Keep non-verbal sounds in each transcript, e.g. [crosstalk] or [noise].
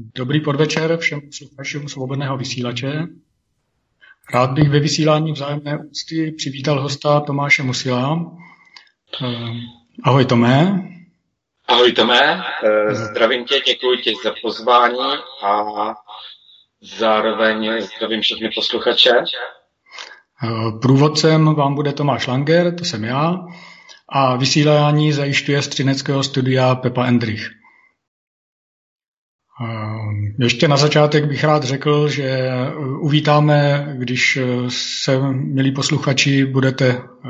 Dobrý podvečer všem posluchačům svobodného vysílače. Rád bych ve vysílání vzájemné úcty přivítal hosta Tomáše Musila. Eh, ahoj Tomé. Ahoj Tomé, eh, zdravím tě, děkuji ti za pozvání a zároveň zdravím všechny posluchače. Eh, průvodcem vám bude Tomáš Langer, to jsem já, a vysílání zajišťuje z Třineckého studia Pepa Endrich. Ještě na začátek bych rád řekl, že uvítáme, když se, milí posluchači, budete eh,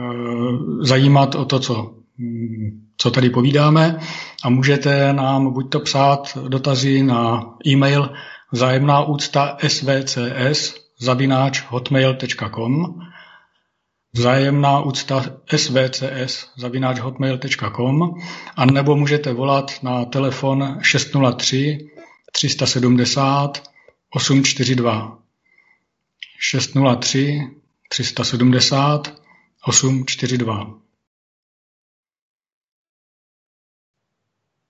zajímat o to, co, co tady povídáme. A můžete nám buď to psát dotazy na e-mail vzájemná úcta svcs zavináč hotmail.com vzájemná úcta svcs zavináč hotmail.com a nebo můžete volat na telefon 603 370 842 603 370 842.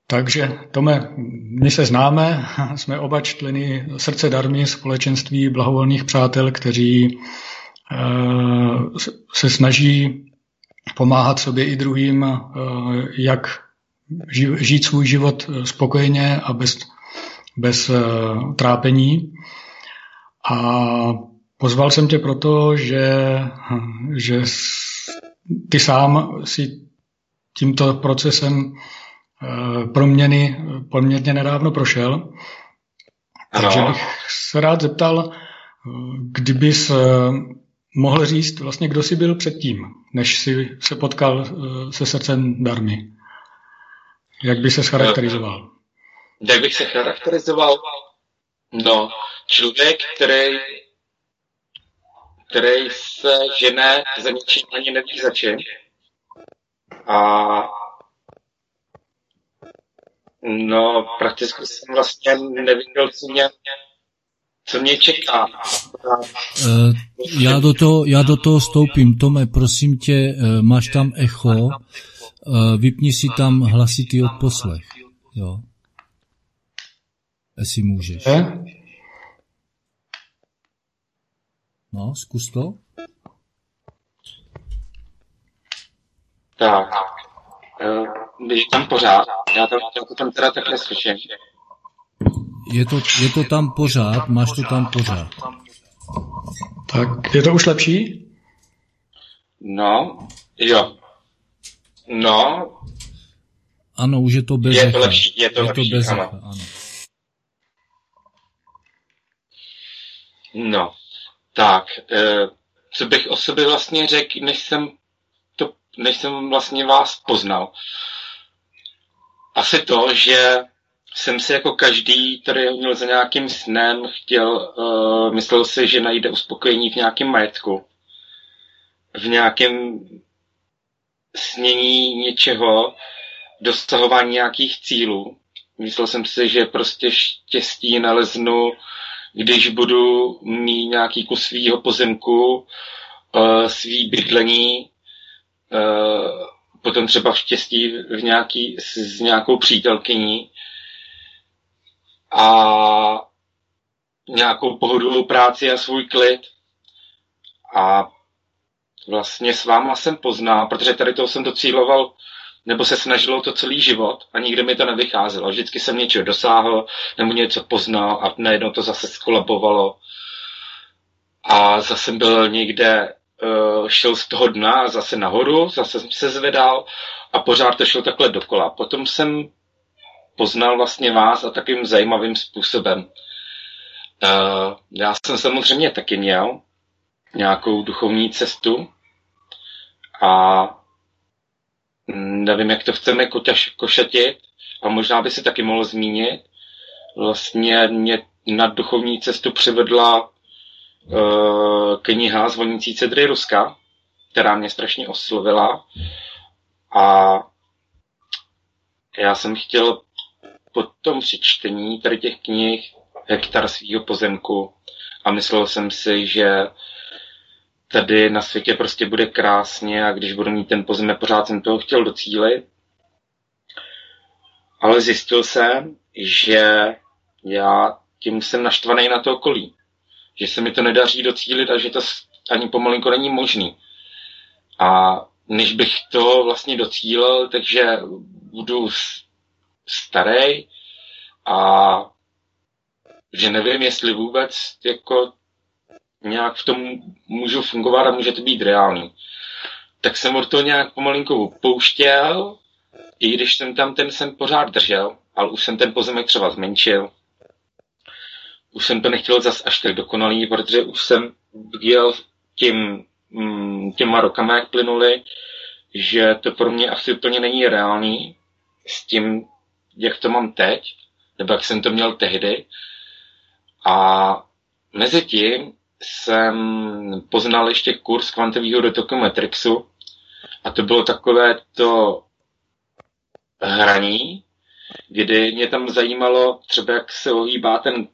Takže, Tome, my se známe, [laughs] jsme oba členy Srdce Darmy, společenství blahovolných přátel, kteří eh, se snaží pomáhat sobě i druhým, eh, jak žít svůj život spokojeně a bez bez uh, trápení. A pozval jsem tě proto, že, že ty sám si tímto procesem uh, proměny poměrně nedávno prošel. Ano. Takže bych se rád zeptal, kdybys mohl říct vlastně, kdo jsi byl předtím, než jsi se potkal se srdcem Darmy. Jak by se charakterizoval? Jak bych se charakterizoval? No, člověk, který, který se žene za ničím ani neví za čím. A no, prakticky jsem vlastně neviděl, co mě, co mě čeká. Uh, já, do toho, já do toho stoupím. Tome, prosím tě, uh, máš tam echo, uh, vypni si tam hlasitý odposlech. Jo jestli můžeš. Je? No, zkus to. Tak. Když tam pořád, já, tam, já to tam teda takhle slyším. Je to, je to tam pořád, máš to tam pořád. Tak, je to už lepší? No, jo. No. Ano, už je to bez Je to lepší, je to je lepší, to bez ano. ano. No, tak, e, co bych o sobě vlastně řekl, než jsem, to, než jsem vlastně vás poznal. Asi to, že jsem si jako každý, který měl za nějakým snem, chtěl, uh, myslel si, že najde uspokojení v nějakém majetku, v nějakém snění něčeho, dosahování nějakých cílů. Myslel jsem si, že prostě štěstí naleznu když budu mít nějaký kus svýho pozemku, uh, svý bydlení, uh, potom třeba v štěstí v nějaký, s, s nějakou přítelkyní a nějakou pohodovou práci a svůj klid. A vlastně s váma jsem poznal, protože tady toho jsem docíloval nebo se snažilo to celý život a nikdy mi to nevycházelo. Vždycky jsem něčeho dosáhl nebo něco poznal a najednou to zase skolabovalo. A zase byl někde, uh, šel z toho dna a zase nahoru, zase jsem se zvedal a pořád to šlo takhle dokola. Potom jsem poznal vlastně vás a takým zajímavým způsobem. Uh, já jsem samozřejmě taky měl nějakou duchovní cestu a nevím, jak to chceme koťaš, košatit a možná by si taky mohl zmínit. Vlastně mě na duchovní cestu přivedla uh, kniha Zvonící cedry Ruska, která mě strašně oslovila. A já jsem chtěl po tom přečtení tady těch knih hektar svého pozemku a myslel jsem si, že tady na světě prostě bude krásně a když budu mít ten pozemek, pořád jsem toho chtěl docílit. Ale zjistil jsem, že já tím jsem naštvaný na to okolí. Že se mi to nedaří docílit a že to ani pomalinko není možný. A než bych to vlastně docílil, takže budu starý a že nevím, jestli vůbec jako nějak v tom můžu fungovat a může to být reálný. Tak jsem od toho nějak pomalinko pouštěl, i když jsem tam ten jsem pořád držel, ale už jsem ten pozemek třeba zmenšil. Už jsem to nechtěl zas až tak dokonalý, protože už jsem viděl tím, mm, těma rokama, jak plynuli, že to pro mě asi úplně není reálný s tím, jak to mám teď, nebo jak jsem to měl tehdy. A mezi tím jsem poznal ještě kurz kvantového dotoku Matrixu a to bylo takové to hraní, kdy mě tam zajímalo třeba, jak se ohýbá ten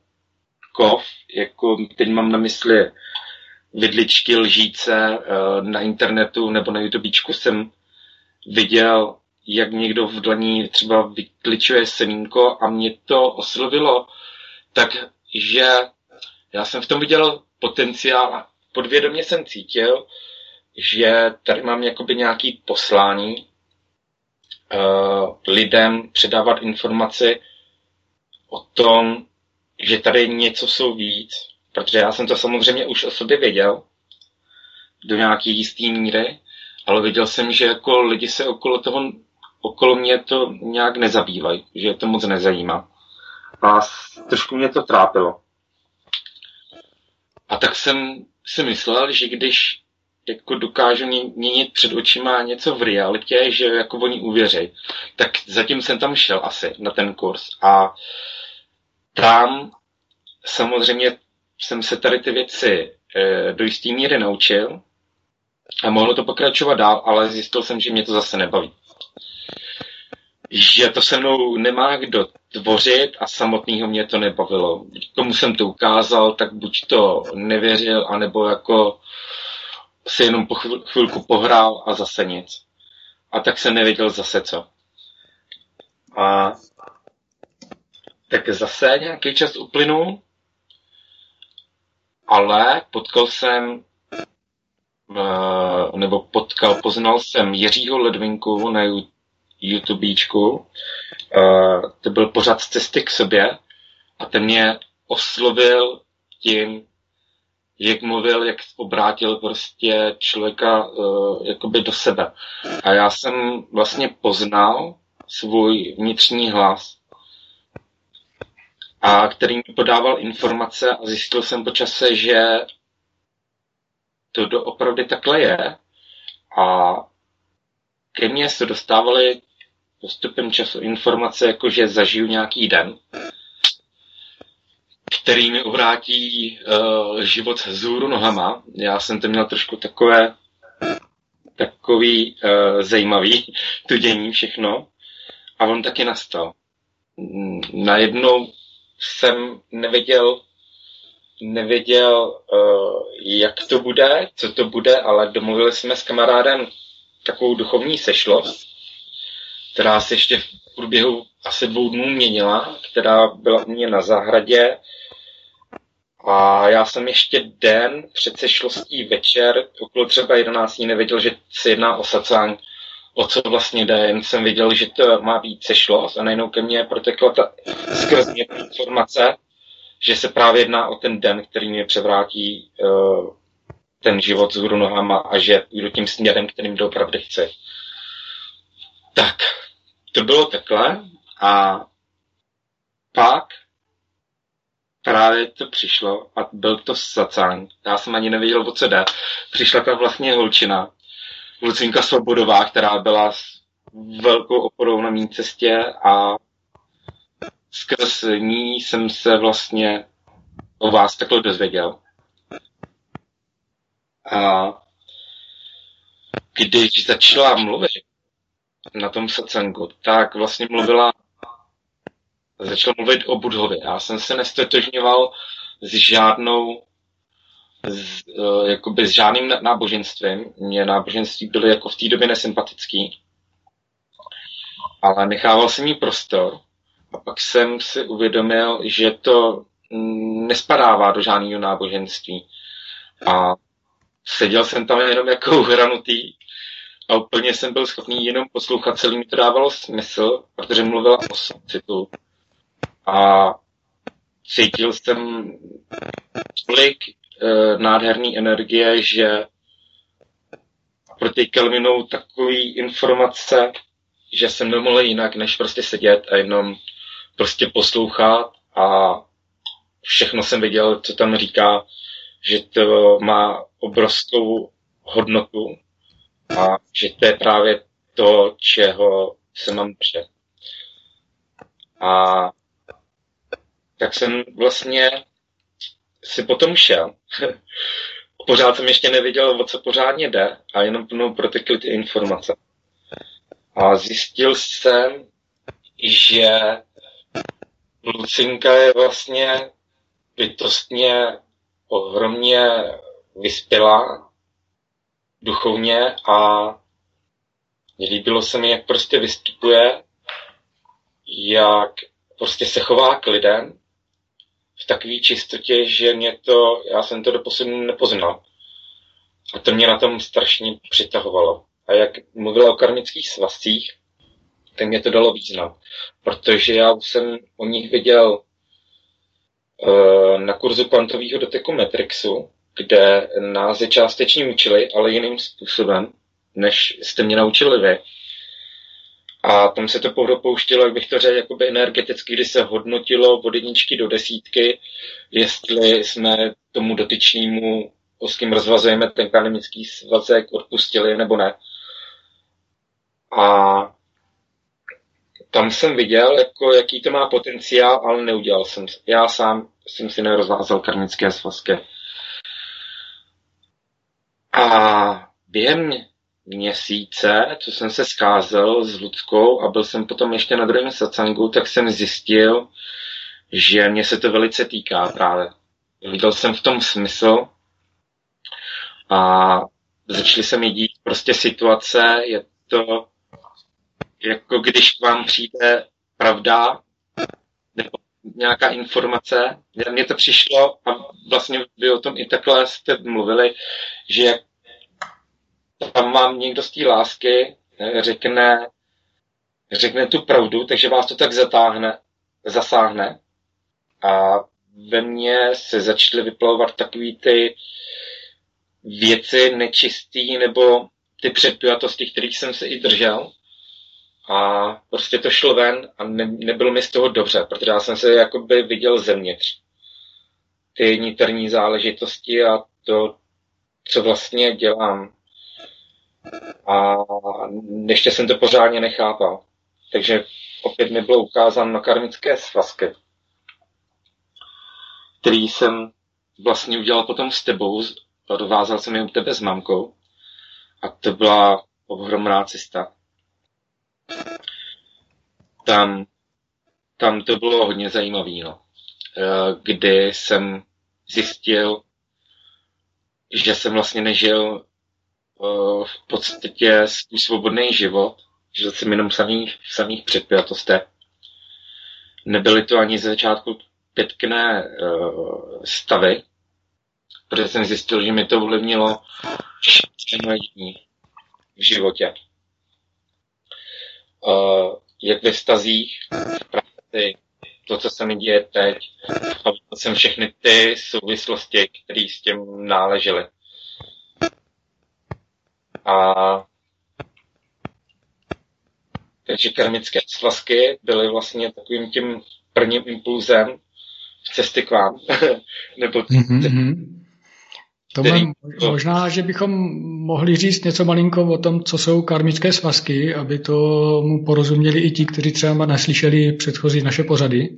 kov, jako teď mám na mysli vidličky, lžíce eh, na internetu nebo na YouTubečku jsem viděl, jak někdo v dlaní třeba vykličuje semínko a mě to oslovilo, takže já jsem v tom viděl potenciál a podvědomě jsem cítil, že tady mám jakoby nějaký poslání uh, lidem předávat informaci o tom, že tady něco jsou víc, protože já jsem to samozřejmě už o sobě věděl do nějaký jistý míry, ale viděl jsem, že jako lidi se okolo toho, okolo mě to nějak nezabývají, že je to moc nezajímá. A trošku mě to trápilo. A tak jsem si myslel, že když jako dokážu měnit před očima něco v realitě, že jako oni uvěří. Tak zatím jsem tam šel asi na ten kurz a tam samozřejmě jsem se tady ty věci e, do jisté míry naučil a mohlo to pokračovat dál, ale zjistil jsem, že mě to zase nebaví. Že to se mnou nemá kdo tvořit a samotného mě to nebavilo. Komu jsem to ukázal, tak buď to nevěřil, anebo jako si jenom po chvilku pohrál a zase nic. A tak jsem nevěděl zase co. A tak zase nějaký čas uplynul, ale potkal jsem eh, nebo potkal, poznal jsem Jiřího Ledvinku na YouTubečku. Eh, to byl pořád cesty k sobě a ten mě oslovil tím, jak mluvil, jak obrátil prostě člověka uh, jakoby do sebe. A já jsem vlastně poznal svůj vnitřní hlas, a který mi podával informace a zjistil jsem po čase, že to doopravdy takhle je. A ke mně se dostávaly postupem času informace, jako že zažiju nějaký den, který mi obrátí uh, život z hůru nohama. Já jsem to měl trošku takové takový uh, zajímavý, [laughs] to dění všechno. A on taky nastal. Najednou jsem nevěděl, nevěděl, uh, jak to bude, co to bude, ale domluvili jsme s kamarádem takovou duchovní sešlost, která se ještě v průběhu asi dvou dnů měnila, která byla u mě na zahradě. A já jsem ještě den před sešlostí večer, okolo třeba 11. nevěděl, že se jedná o sacání o co vlastně jde, jen jsem viděl, že to má být sešlost a najednou ke mně protekla ta skrz mě informace, že se právě jedná o ten den, který mě převrátí uh, ten život z nohama a že jdu tím směrem, kterým doopravdy chci. Tak, to bylo takhle a pak právě to přišlo a byl to sacán. Já jsem ani nevěděl, o co jde. Přišla tam vlastně holčina, Lucinka Svobodová, která byla velkou oporou na mý cestě a skrz ní jsem se vlastně o vás takhle dozvěděl. A když začala mluvit na tom satsangu, tak vlastně mluvila, začala mluvit o Budhově. Já jsem se nestotožňoval s žádnou s, uh, jakoby s žádným náboženstvím. Mě náboženství byly jako v té době nesympatický. Ale nechával jsem jí prostor a pak jsem si uvědomil, že to nespadává do žádného náboženství. A seděl jsem tam jenom jako uhranutý a úplně jsem byl schopný jenom poslouchat, celý mi to dávalo smysl, protože mluvila o soucitu. A cítil jsem tolik e, nádherný energie, že protýkal minou takový informace, že jsem nemohl jinak, než prostě sedět a jenom prostě poslouchat a všechno jsem viděl, co tam říká, že to má obrovskou hodnotu a že to je právě to, čeho se mám držet. A tak jsem vlastně si potom šel. [laughs] Pořád jsem ještě nevěděl, o co pořádně jde a jenom mnou protekly ty informace. A zjistil jsem, že Lucinka je vlastně bytostně ohromně vyspělá duchovně a líbilo se mi, jak prostě vystupuje, jak prostě se chová k lidem v takové čistotě, že mě to, já jsem to doposud nepoznal. A to mě na tom strašně přitahovalo. A jak mluvila o karmických svazcích, tak mě to dalo význam. Protože já už jsem o nich viděl uh, na kurzu kvantového doteku Matrixu, kde nás je částečně učili, ale jiným způsobem, než jste mě naučili vy. A tam se to pouštělo, jak bych to řekl, jakoby energeticky, kdy se hodnotilo od jedničky do desítky, jestli jsme tomu dotyčnému, s kým rozvazujeme ten kanemický svazek, odpustili nebo ne. A tam jsem viděl, jako, jaký to má potenciál, ale neudělal jsem. Já sám jsem si nerozvázal karmické svazky. A během měsíce, co jsem se skázel s Ludskou a byl jsem potom ještě na druhém satsangu, tak jsem zjistil, že mě se to velice týká právě. Viděl jsem v tom smysl a začaly se mi dít prostě situace, je to jako když k vám přijde pravda nějaká informace. Mně to přišlo a vlastně vy o tom i takhle jste mluvili, že tam vám někdo z té lásky eh, řekne, řekne tu pravdu, takže vás to tak zatáhne, zasáhne. A ve mně se začaly vyplavovat takový ty věci nečistý nebo ty předpojatosti, kterých jsem se i držel. A prostě to šlo ven a ne, nebylo mi z toho dobře, protože já jsem se jakoby viděl zevnitř. Ty niterní záležitosti a to, co vlastně dělám. A ještě jsem to pořádně nechápal. Takže opět mi bylo ukázán na karmické svazky, který jsem vlastně udělal potom s tebou, odvázal jsem je u tebe s mamkou a to byla ohromná cesta tam, tam to bylo hodně zajímavé, no. Eh, kdy jsem zjistil, že jsem vlastně nežil eh, v podstatě svůj svobodný život, žil jsem jenom v samých, v samých předpělatostech. Nebyly to ani ze začátku pětkné uh, stavy, protože jsem zjistil, že mi to ovlivnilo všechno v životě uh, jak ve stazích, v práci, to, co se mi děje teď. A jsem všechny ty souvislosti, které s tím náležely. A takže karmické svazky byly vlastně takovým tím prvním impulzem v cesty k vám. [laughs] Nebo mm-hmm. Tome, možná, že bychom mohli říct něco malinko o tom, co jsou karmické svazky, aby to mu porozuměli i ti, kteří třeba neslyšeli předchozí naše pořady.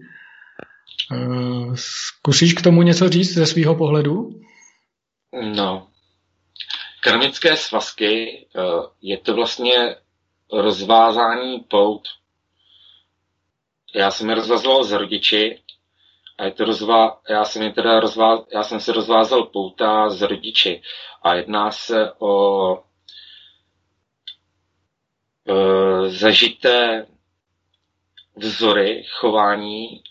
Zkusíš k tomu něco říct ze svého pohledu? No, karmické svazky je to vlastně rozvázání pout. Já jsem je rozvazoval s rodiči a je to rozvá, já jsem je teda rozvá, já jsem se rozvázal pouta s rodiči a jedná se o e, zažité vzory chování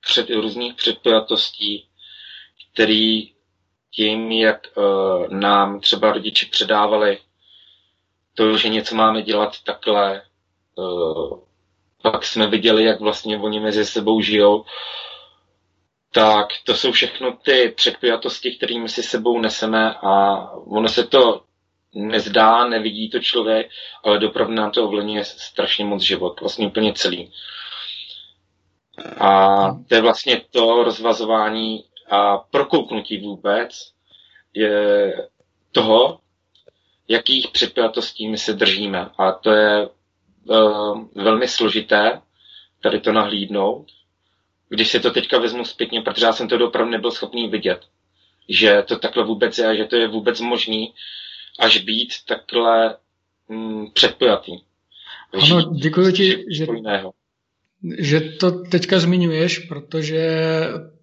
před různých předpojatostí, který tím, jak e, nám třeba rodiči předávali to, že něco máme dělat takhle, e, pak jsme viděli, jak vlastně oni mezi sebou žijou, tak to jsou všechno ty předpojatosti, kterými si sebou neseme a ono se to nezdá, nevidí to člověk, ale dopravně nám to ovlivňuje strašně moc život, vlastně úplně celý. A to je vlastně to rozvazování a prokouknutí vůbec je toho, jakých předpojatostí my se držíme. A to je uh, velmi složité tady to nahlídnout, když si to teďka vezmu zpětně, protože já jsem to opravdu nebyl schopný vidět, že to takhle vůbec je, že to je vůbec možný, až být takhle mm, předpojatý. Ano, děkuji ti, že, že to teďka zmiňuješ, protože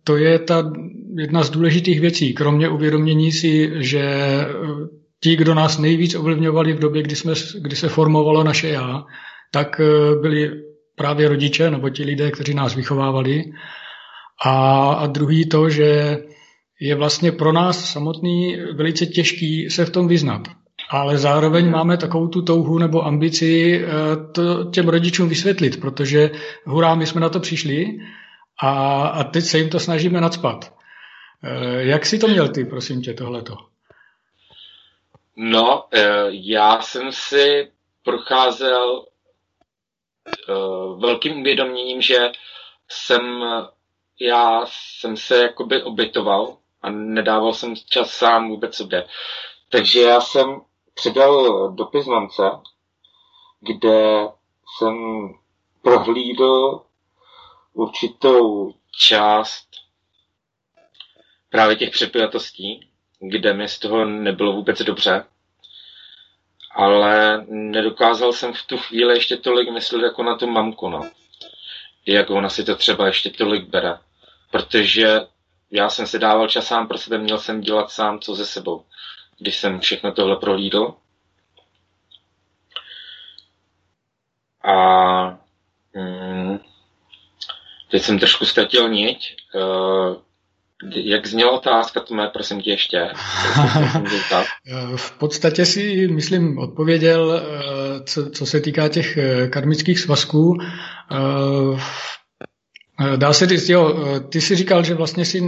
to je ta jedna z důležitých věcí, kromě uvědomění si, že eh, ti, kdo nás nejvíc ovlivňovali v době, kdy, jsme, kdy se formovalo naše já, tak eh, byli právě rodiče nebo ti lidé, kteří nás vychovávali. A, a druhý to, že je vlastně pro nás samotný velice těžký se v tom vyznat. Ale zároveň máme takovou tu touhu nebo ambici eh, to těm rodičům vysvětlit, protože hurá, my jsme na to přišli a, a teď se jim to snažíme nadspat. Eh, jak si to měl ty, prosím tě, tohleto? No, eh, já jsem si procházel velkým uvědoměním, že jsem, já jsem se jakoby obětoval a nedával jsem čas sám vůbec sobě. Takže já jsem předal dopis mamce, kde jsem prohlídl určitou část právě těch přepojatostí, kde mi z toho nebylo vůbec dobře ale nedokázal jsem v tu chvíli ještě tolik myslet jako na tu mamku, no. Jak ona si to třeba ještě tolik bere. Protože já jsem si dával čas sám pro sebe, měl jsem dělat sám co ze sebou, když jsem všechno tohle prohlídl. A mm, teď jsem trošku ztratil niť. Uh, jak zněla otázka, to mě prosím tě ještě. [laughs] v podstatě si, myslím, odpověděl, eh, co, co se týká těch eh, karmických svazků. Eh, dá se říct, jo, ty si říkal, že vlastně si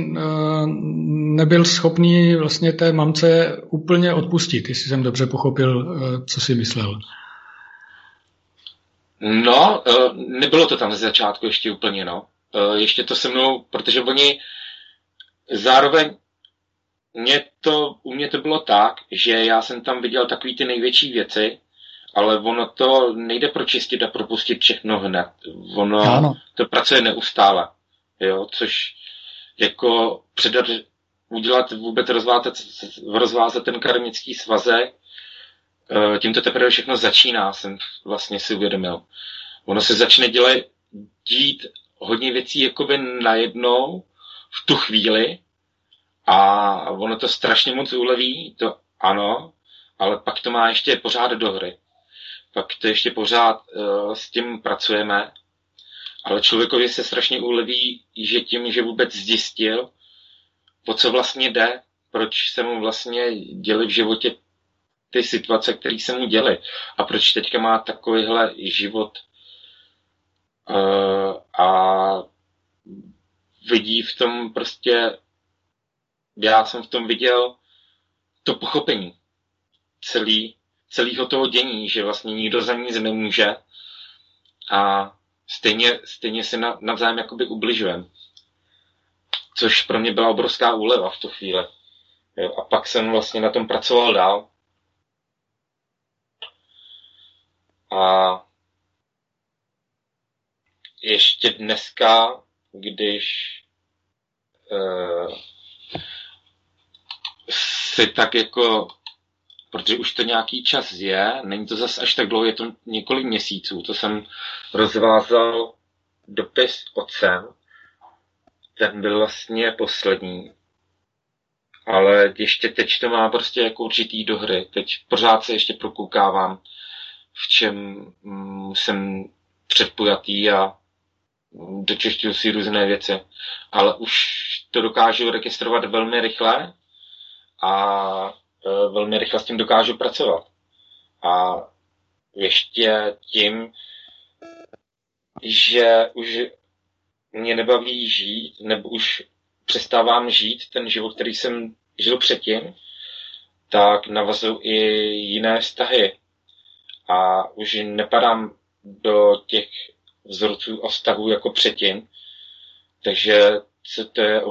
nebyl schopný vlastně té mamce úplně odpustit, jestli jsem dobře pochopil, co si myslel. No, nebylo to tam ze začátku ještě úplně, no. Ještě to se mnou, protože oni zároveň mě to, u mě to bylo tak, že já jsem tam viděl takový ty největší věci, ale ono to nejde pročistit a propustit všechno hned. Ono ano. to pracuje neustále. Jo, což jako předat, udělat vůbec rozvázat, rozvázat ten karmický svazek, eh, tím to teprve všechno začíná, jsem vlastně si uvědomil. Ono se začne dělat, dít hodně věcí jakoby najednou, v tu chvíli a ono to strašně moc uleví, to ano, ale pak to má ještě pořád do hry. Pak to ještě pořád uh, s tím pracujeme, ale člověkovi se strašně uleví, že tím, že vůbec zjistil, po co vlastně jde, proč se mu vlastně děli v životě ty situace, které se mu děly a proč teďka má takovýhle život uh, a vidí v tom prostě, já jsem v tom viděl to pochopení celý, celého toho dění, že vlastně nikdo za nic nemůže a stejně, stejně se na, navzájem jakoby ubližujeme. Což pro mě byla obrovská úleva v tu chvíli. Jo, a pak jsem vlastně na tom pracoval dál. A ještě dneska když uh, si tak jako, protože už to nějaký čas je, není to zase až tak dlouho, je to několik měsíců, to jsem rozvázal dopis otcem, ten byl vlastně poslední, ale ještě teď to má prostě jako určitý dohry. Teď pořád se ještě prokoukávám, v čem jsem předpojatý a dočešťuju si různé věci. Ale už to dokážu registrovat velmi rychle a e, velmi rychle s tím dokážu pracovat. A ještě tím, že už mě nebaví žít, nebo už přestávám žít ten život, který jsem žil předtím, tak navazují i jiné vztahy. A už nepadám do těch vzorců a vztahů jako předtím. Takže to je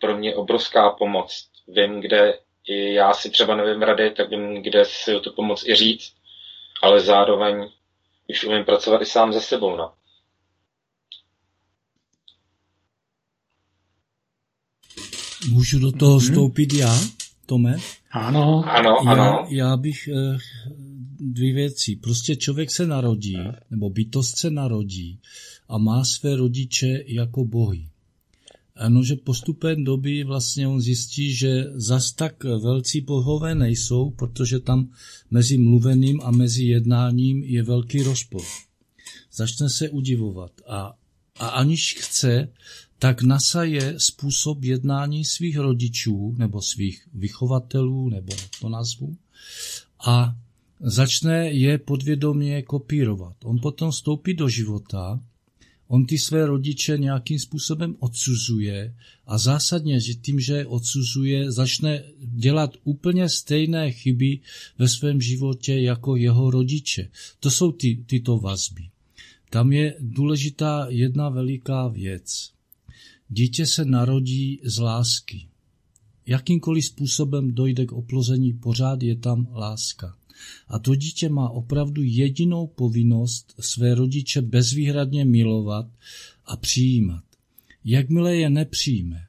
pro mě obrovská pomoc. Vím, kde i já si třeba nevím rady, tak vím, kde si o tu pomoc i říct, ale zároveň už umím pracovat i sám ze sebou. No. Můžu do toho hmm. vstoupit já, Tome? Ano. Ano, já, ano. Já bych eh, dvě věci. Prostě člověk se narodí, nebo bytost se narodí a má své rodiče jako bohy. Ano, že postupem doby vlastně on zjistí, že zas tak velcí bohové nejsou, protože tam mezi mluveným a mezi jednáním je velký rozpor. Začne se udivovat a, a aniž chce, tak nasaje způsob jednání svých rodičů nebo svých vychovatelů, nebo to nazvu, a začne je podvědomě kopírovat. On potom vstoupí do života, on ty své rodiče nějakým způsobem odsuzuje a zásadně že tím, že odsuzuje, začne dělat úplně stejné chyby ve svém životě jako jeho rodiče. To jsou ty, tyto vazby. Tam je důležitá jedna veliká věc. Dítě se narodí z lásky. Jakýmkoliv způsobem dojde k oplození, pořád je tam láska. A to dítě má opravdu jedinou povinnost své rodiče bezvýhradně milovat a přijímat. Jakmile je nepřijme,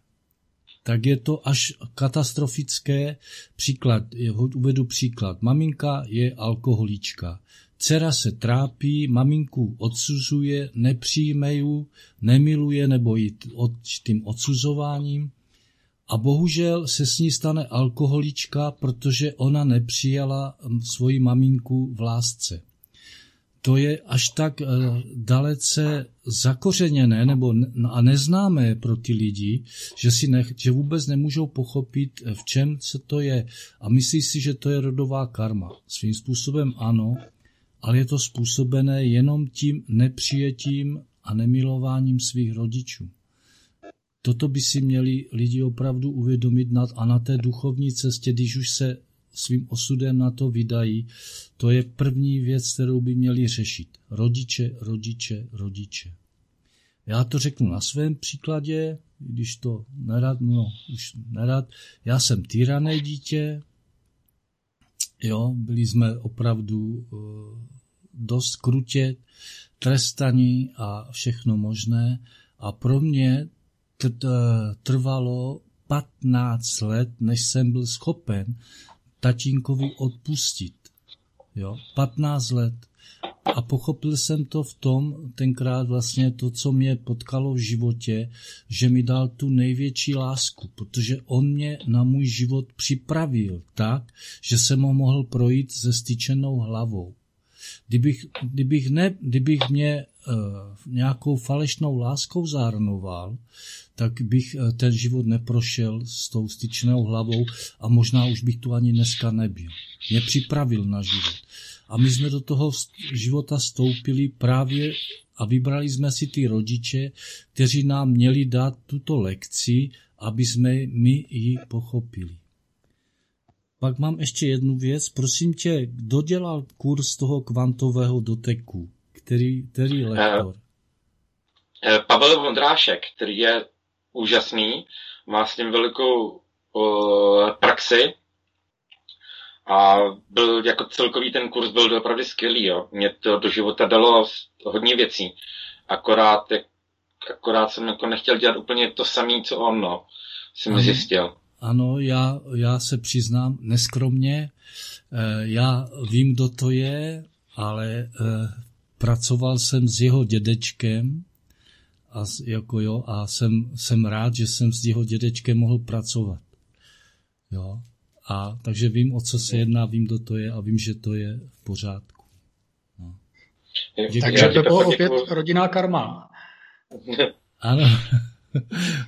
tak je to až katastrofické. Příklad, uvedu příklad. Maminka je alkoholička. Dcera se trápí, maminku odsuzuje, nepřijme ju, nemiluje nebo ji tím odsuzováním a bohužel se s ní stane alkoholička, protože ona nepřijala hm, svoji maminku v lásce. To je až tak eh, dalece zakořeněné nebo a neznámé pro ty lidi, že, si ne, že vůbec nemůžou pochopit, eh, v čem se to je. A myslí si, že to je rodová karma. Svým způsobem ano, ale je to způsobené jenom tím nepřijetím a nemilováním svých rodičů. Toto by si měli lidi opravdu uvědomit nad, a na té duchovní cestě, když už se svým osudem na to vydají, to je první věc, kterou by měli řešit. Rodiče, rodiče, rodiče. Já to řeknu na svém příkladě, když to nerad, no už nerad. Já jsem týrané dítě, jo, byli jsme opravdu uh, dost krutě trestaní a všechno možné a pro mě trvalo 15 let, než jsem byl schopen tatínkovi odpustit. Jo? 15 let. A pochopil jsem to v tom, tenkrát vlastně to, co mě potkalo v životě, že mi dal tu největší lásku, protože on mě na můj život připravil tak, že jsem ho mohl projít se styčenou hlavou. Kdybych, kdybych, ne, kdybych mě nějakou falešnou láskou zahrnoval, tak bych uh, ten život neprošel s tou styčnou hlavou a možná už bych tu ani dneska nebyl. Mě připravil na život. A my jsme do toho života stoupili právě a vybrali jsme si ty rodiče, kteří nám měli dát tuto lekci, aby jsme my ji pochopili. Pak mám ještě jednu věc. Prosím tě, kdo dělal kurz toho kvantového doteku? Který, který eh, lektor? Pavel Vondrášek, který je úžasný, má s tím velikou uh, praxi a byl jako celkový ten kurz byl opravdu skvělý. Jo. Mě to do života dalo hodně věcí. Akorát akorát jsem jako nechtěl dělat úplně to samé, co on, no, jsem ano, zjistil. Ano, já, já se přiznám neskromně, eh, já vím, kdo to je, ale eh, pracoval jsem s jeho dědečkem a, jako jo, a jsem, jsem rád, že jsem s jeho dědečkem mohl pracovat. Jo. A takže vím, o co se jedná, vím, kdo to je a vím, že to je v pořádku. No. Takže to bylo opět rodinná karma. Ano.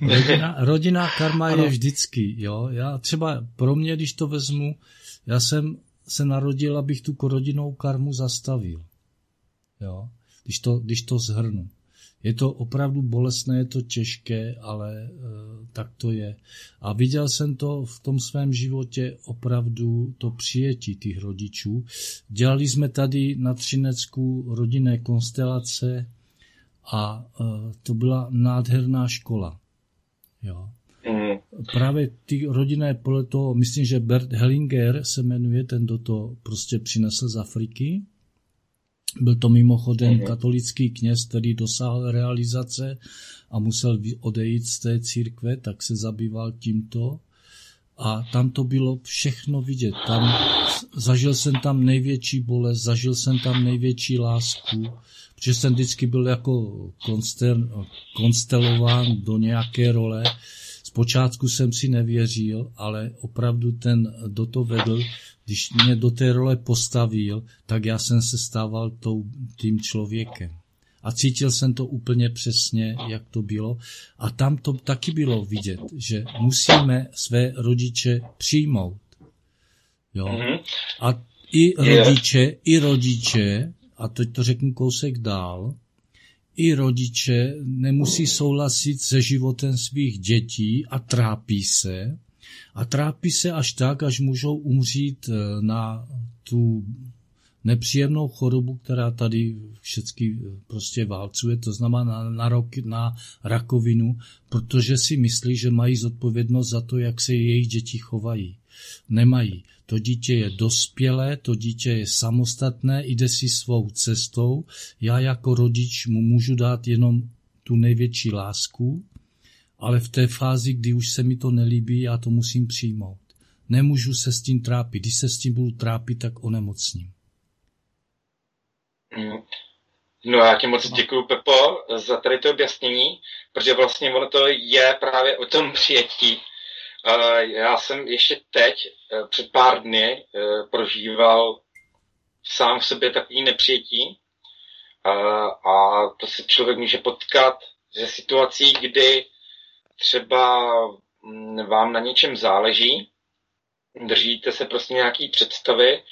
[laughs] rodina, rodinná karma ano. je vždycky, jo. Já třeba pro mě, když to vezmu, já jsem se narodil, abych tu rodinnou karmu zastavil. Jo. Když to, když to zhrnu. Je to opravdu bolestné, je to těžké, ale e, tak to je. A viděl jsem to v tom svém životě opravdu to přijetí těch rodičů. Dělali jsme tady na Třinecku rodinné konstelace a e, to byla nádherná škola. Jo. Mm. Právě ty rodinné podle toho, myslím, že Bert Hellinger se jmenuje, ten do to prostě přinesl z Afriky byl to mimochodem mm-hmm. katolický kněz, který dosáhl realizace a musel odejít z té církve, tak se zabýval tímto. A tam to bylo všechno vidět. Tam, zažil jsem tam největší bolest, zažil jsem tam největší lásku, protože jsem vždycky byl jako konstel, konstelován do nějaké role. Zpočátku jsem si nevěřil, ale opravdu ten do to vedl, když mě do té role postavil, tak já jsem se stával tou, tím člověkem. A cítil jsem to úplně přesně, jak to bylo. A tam to taky bylo vidět, že musíme své rodiče přijmout. Jo? Mhm. A i rodiče, i rodiče, a teď to řeknu kousek dál, i rodiče nemusí souhlasit se životem svých dětí a trápí se, a trápí se až tak, až můžou umřít eh, na tu nepříjemnou chorobu, která tady všechny eh, prostě válcuje, to znamená na, na, rok, na rakovinu, protože si myslí, že mají zodpovědnost za to, jak se jejich děti chovají. Nemají. To dítě je dospělé, to dítě je samostatné, jde si svou cestou. Já jako rodič mu můžu dát jenom tu největší lásku, ale v té fázi, kdy už se mi to nelíbí, já to musím přijmout. Nemůžu se s tím trápit. Když se s tím budu trápit, tak onemocním. Mm. No já ti moc děkuji, Pepo, za tady to objasnění, protože vlastně ono to je právě o tom přijetí. Já jsem ještě teď, e, před pár dny, e, prožíval sám v sobě takový nepřijetí. A to se člověk může potkat ze situací, kdy třeba mm, vám na něčem záleží, držíte se prostě nějaký představy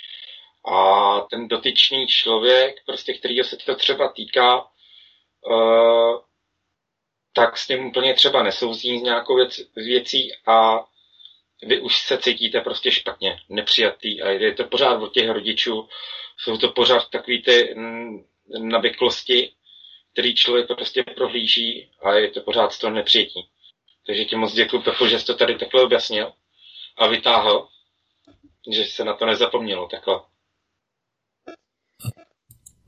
a ten dotyčný člověk, prostě kterýho se to třeba týká, tak s tím úplně třeba nesouzí s nějakou věc, věcí a vy už se cítíte prostě špatně, nepřijatý a je to pořád od těch rodičů, jsou to pořád takový ty mm, navyklosti, který člověk prostě prohlíží a je to pořád toho nepřijetí. Takže ti moc děkuji, Pepo, že jsi to tady takhle objasnil a vytáhl, že se na to nezapomnělo takhle.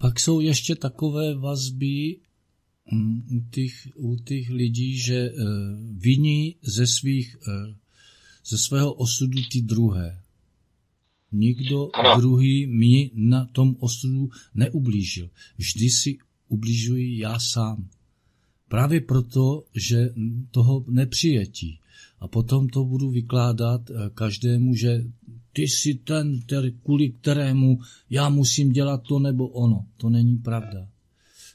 Pak jsou ještě takové vazby u těch, u těch lidí, že uh, viní ze, svých, uh, ze svého osudu ty druhé. Nikdo ano. druhý mi na tom osudu neublížil. Vždy si ubližuji já sám. Právě proto, že toho nepřijetí. A potom to budu vykládat eh, každému, že ty jsi ten, který, kvůli kterému já musím dělat to nebo ono. To není pravda.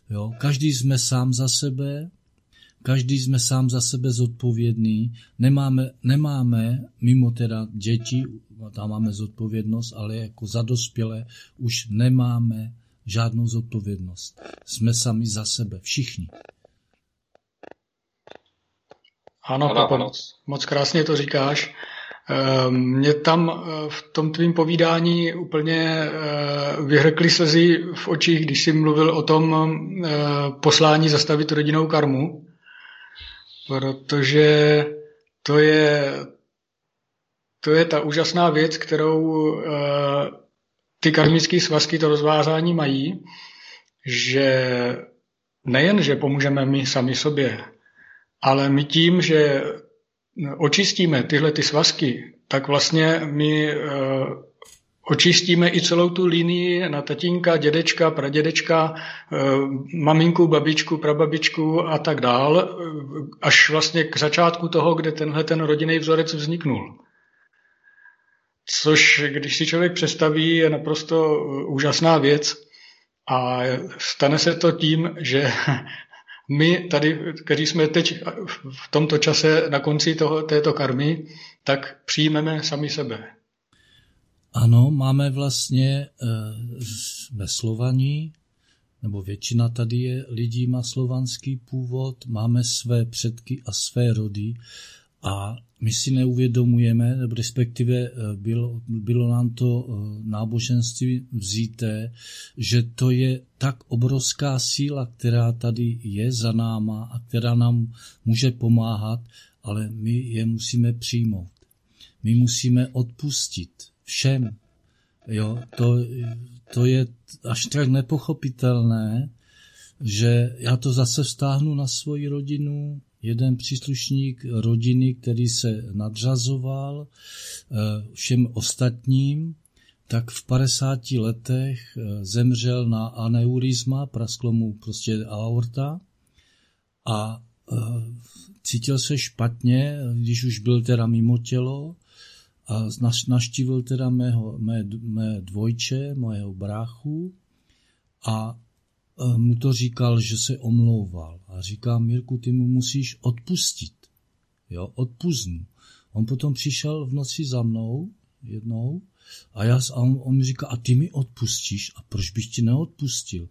Jo? Každý jsme sám za sebe, každý jsme sám za sebe zodpovědný, nemáme, nemáme mimo teda děti, tam máme zodpovědnost, ale jako za dospělé už nemáme žádnou zodpovědnost. Jsme sami za sebe, všichni. Ano, ano, ano. Moc, moc krásně to říkáš. Ehm, mě tam eh, v tom tvým povídání úplně eh, vyhrkly slzy v očích, když jsi mluvil o tom eh, poslání zastavit rodinou karmu, protože to je, to je ta úžasná věc, kterou ty karmické svazky, to rozvázání mají, že nejen, že pomůžeme my sami sobě, ale my tím, že očistíme tyhle ty svazky, tak vlastně my eh, očistíme i celou tu linii na tatínka, dědečka, pradědečka, eh, maminku, babičku, prababičku a tak dál, eh, až vlastně k začátku toho, kde tenhle ten rodinný vzorec vzniknul. Což, když si člověk představí, je naprosto úžasná věc. A stane se to tím, že [laughs] my tady, kteří jsme teď v tomto čase na konci toho, této karmy, tak přijmeme sami sebe. Ano, máme vlastně e, ve Slovaní, nebo většina tady je lidí má slovanský původ, máme své předky a své rody a my si neuvědomujeme, respektive eh, bylo, bylo nám to eh, náboženství vzíté, že to je tak obrovská síla, která tady je za náma a která nám může pomáhat, ale my je musíme přijmout. My musíme odpustit všem. Jo, to, to je až tak nepochopitelné, že já to zase vztáhnu na svoji rodinu, jeden příslušník rodiny, který se nadřazoval eh, všem ostatním, tak v 50 letech eh, zemřel na aneurizma, prasklo mu prostě aorta a eh, cítil se špatně, když už byl teda mimo tělo a naštívil teda mého, mé, mé dvojče, mojeho bráchu a mu to říkal, že se omlouval. A říká, Mirku, ty mu musíš odpustit. Jo, odpuznu. On potom přišel v noci za mnou jednou a, já, a on, on mi říká, a ty mi odpustíš? A proč bych ti neodpustil?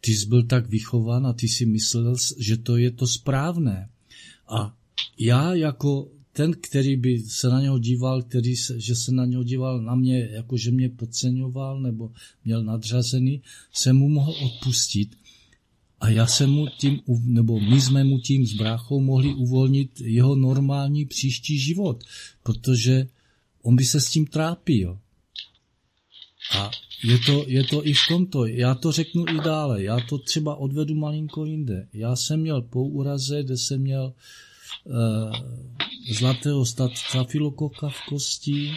Ty jsi byl tak vychován a ty si myslel, že to je to správné. A já jako ten, který by se na něho díval, který se, že se na něho díval na mě, jako že mě podceňoval nebo měl nadřazený, se mu mohl odpustit. A já jsem mu tím, nebo my jsme mu tím s bráchou mohli uvolnit jeho normální příští život, protože on by se s tím trápil. A je to, je to i v tomto. Já to řeknu i dále. Já to třeba odvedu malinko jinde. Já jsem měl po úraze, kde jsem měl Eh, zlatého stafilokoka v kosti,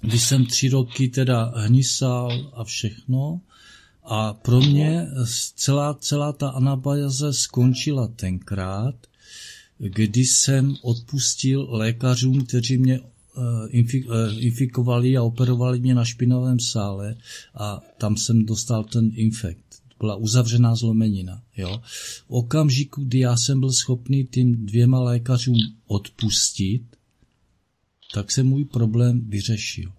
kdy jsem tři roky teda hnisal a všechno. A pro mě celá, celá ta anabajaze skončila tenkrát, kdy jsem odpustil lékařům, kteří mě eh, eh, infikovali a operovali mě na špinavém sále a tam jsem dostal ten infekt byla uzavřená zlomenina. Jo. V okamžiku, kdy já jsem byl schopný tím dvěma lékařům odpustit, tak se můj problém vyřešil.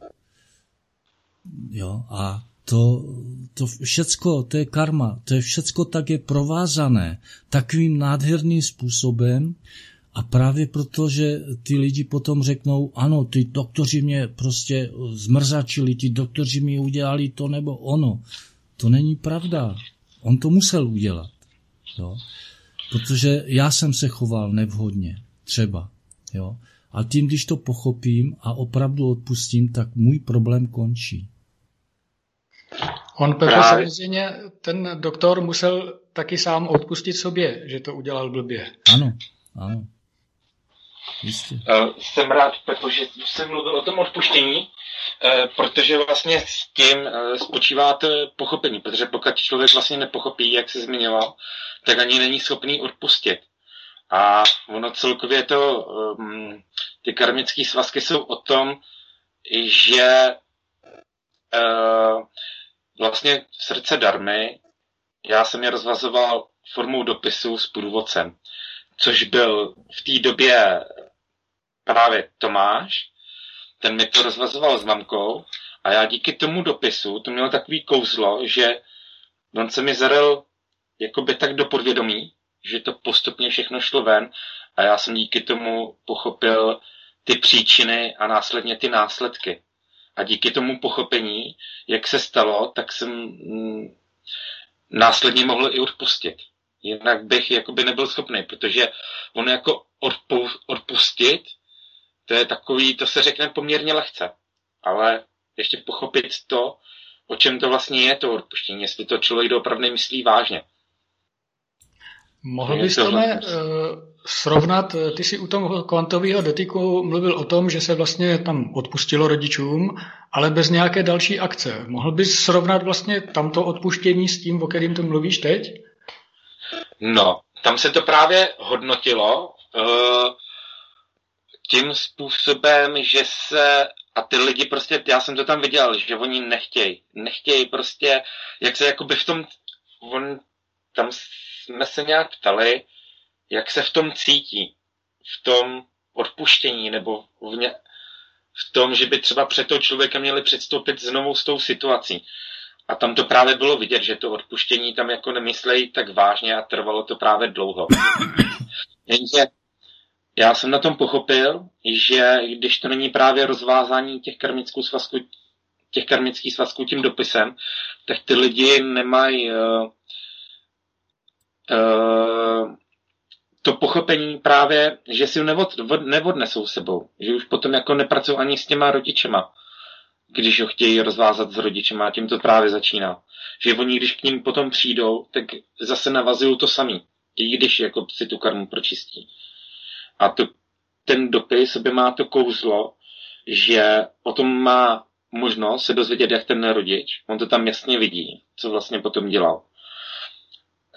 Jo, a to, to všecko, to je karma, to je všecko tak je provázané takovým nádherným způsobem a právě proto, že ty lidi potom řeknou, ano, ty doktoři mě prostě zmrzačili, ty doktoři mi udělali to nebo ono. To není pravda. On to musel udělat. Jo? Protože já jsem se choval nevhodně, třeba. Jo? A tím, když to pochopím a opravdu odpustím, tak můj problém končí. On, Petr, samozřejmě, ten doktor musel taky sám odpustit sobě, že to udělal blbě. Ano, ano. Jistě. Uh, jsem rád, Petr, že jsem mluvil o tom odpuštění, protože vlastně s tím uh, spočívá to pochopení, protože pokud člověk vlastně nepochopí, jak se zmiňoval, tak ani není schopný odpustit. A ono celkově to, um, ty karmické svazky jsou o tom, že uh, vlastně srdce darmy, já jsem je rozvazoval formou dopisu s průvodcem, což byl v té době právě Tomáš, ten mi to rozvazoval s mamkou a já díky tomu dopisu, to mělo takový kouzlo, že on se mi zarel jakoby tak do podvědomí, že to postupně všechno šlo ven a já jsem díky tomu pochopil ty příčiny a následně ty následky. A díky tomu pochopení, jak se stalo, tak jsem mm, následně mohl i odpustit. Jinak bych jakoby nebyl schopný, protože on jako odpustit to je takový, to se řekne poměrně lehce, ale ještě pochopit to, o čem to vlastně je to odpuštění, jestli to člověk doopravdy myslí vážně. Mohl bys to uh, srovnat, ty si u toho kvantového dotyku mluvil o tom, že se vlastně tam odpustilo rodičům, ale bez nějaké další akce. Mohl bys srovnat vlastně tamto odpuštění s tím, o kterým to mluvíš teď? No, tam se to právě hodnotilo uh, tím způsobem, že se a ty lidi prostě, já jsem to tam viděl, že oni nechtějí, nechtějí prostě, jak se jakoby v tom, on, tam jsme se nějak ptali, jak se v tom cítí, v tom odpuštění, nebo v, ně, v tom, že by třeba před toho člověka měli předstoupit znovu s tou situací. A tam to právě bylo vidět, že to odpuštění tam jako nemyslejí tak vážně a trvalo to právě dlouho. [laughs] Jenže já jsem na tom pochopil, že když to není právě rozvázání těch karmických svazků, těch karmických svazků tím dopisem, tak ty lidi nemají uh, uh, to pochopení právě, že si ho nevod, nevodnesou sebou, že už potom jako nepracují ani s těma rodičema, když ho chtějí rozvázat s rodičema a tím to právě začíná. Že oni, když k ním potom přijdou, tak zase navazují to samý, i když jako si tu karmu pročistí. A to, ten dopis by má to kouzlo, že o tom má možnost se dozvědět, jak ten rodič. On to tam jasně vidí, co vlastně potom dělal.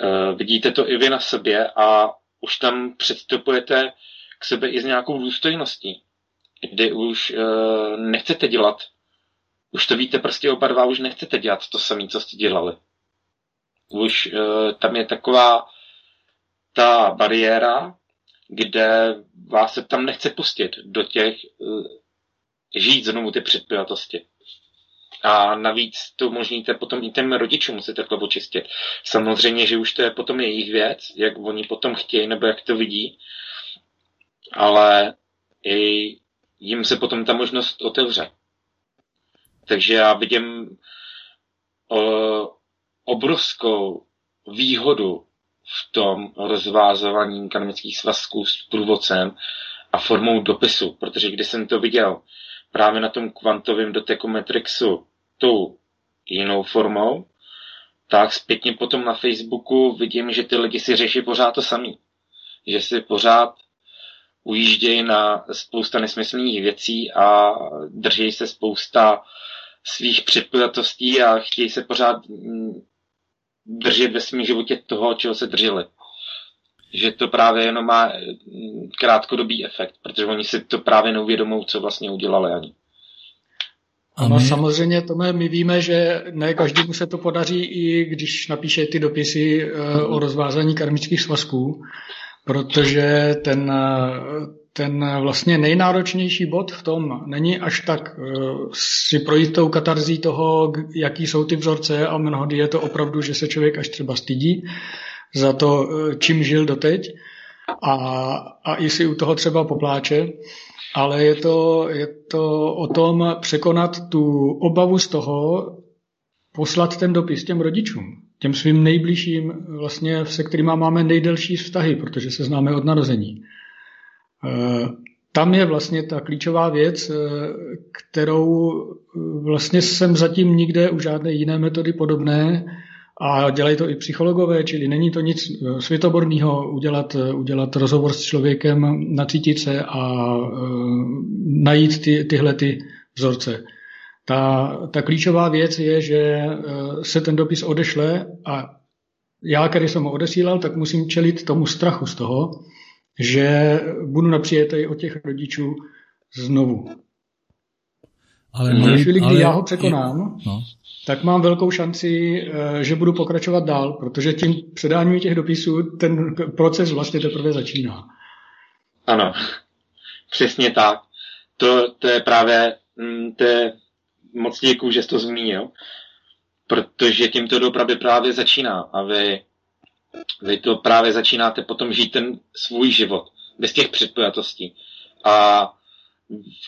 E, vidíte to i vy na sobě a už tam předstupujete k sebe i s nějakou důstojností, kdy už e, nechcete dělat, už to víte prostě oba dva, už nechcete dělat to samé, co jste dělali. Už e, tam je taková ta bariéra, kde vás se tam nechce pustit do těch, eh, žít znovu ty předpojatosti. A navíc to možníte potom i těm rodičům musíte takhle očistit. Samozřejmě, že už to je potom jejich věc, jak oni potom chtějí nebo jak to vidí, ale i jim se potom ta možnost otevře. Takže já vidím uh, obrovskou výhodu v tom rozvázování karmických svazků s průvodcem a formou dopisu, protože když jsem to viděl právě na tom kvantovém doteku Matrixu tou jinou formou, tak zpětně potom na Facebooku vidím, že ty lidi si řeší pořád to samý. Že si pořád ujíždějí na spousta nesmyslných věcí a drží se spousta svých předpojatostí a chtějí se pořád držet ve svém životě toho, čeho se drželi. Že to právě jenom má mm, krátkodobý efekt, protože oni si to právě neuvědomou, co vlastně udělali ani. Ano, samozřejmě, Tome, my víme, že ne každému se to podaří, i když napíše ty dopisy uh, o rozvázání karmických svazků, protože ten, ten vlastně nejnáročnější bod v tom není až tak uh, si projít tou katarzí toho, jaký jsou ty vzorce a mnohdy je to opravdu, že se člověk až třeba stydí za to, uh, čím žil doteď a, a i si u toho třeba popláče, ale je to, je to o tom překonat tu obavu z toho, poslat ten dopis těm rodičům, těm svým nejbližším, vlastně, se kterými máme nejdelší vztahy, protože se známe od narození. Eh, tam je vlastně ta klíčová věc, eh, kterou eh, vlastně jsem zatím nikde u žádné jiné metody podobné a dělají to i psychologové, čili není to nic světoborného udělat, udělat rozhovor s člověkem, nacítit se a najít ty, tyhle ty vzorce. Ta, ta klíčová věc je, že se ten dopis odešle a já, který jsem ho odesílal, tak musím čelit tomu strachu z toho, že budu napřijetej od těch rodičů znovu. Ale v chvíli, kdy ale, já ho překonám, no. tak mám velkou šanci, eh, že budu pokračovat dál, protože tím předáním těch dopisů ten proces vlastně teprve začíná. Ano, přesně tak. To, to je právě, mm, to je, moc děkuju, že jsi to zmínil, protože tím to dopravy právě začíná a vy vy to právě začínáte potom žít ten svůj život bez těch předpojatostí. A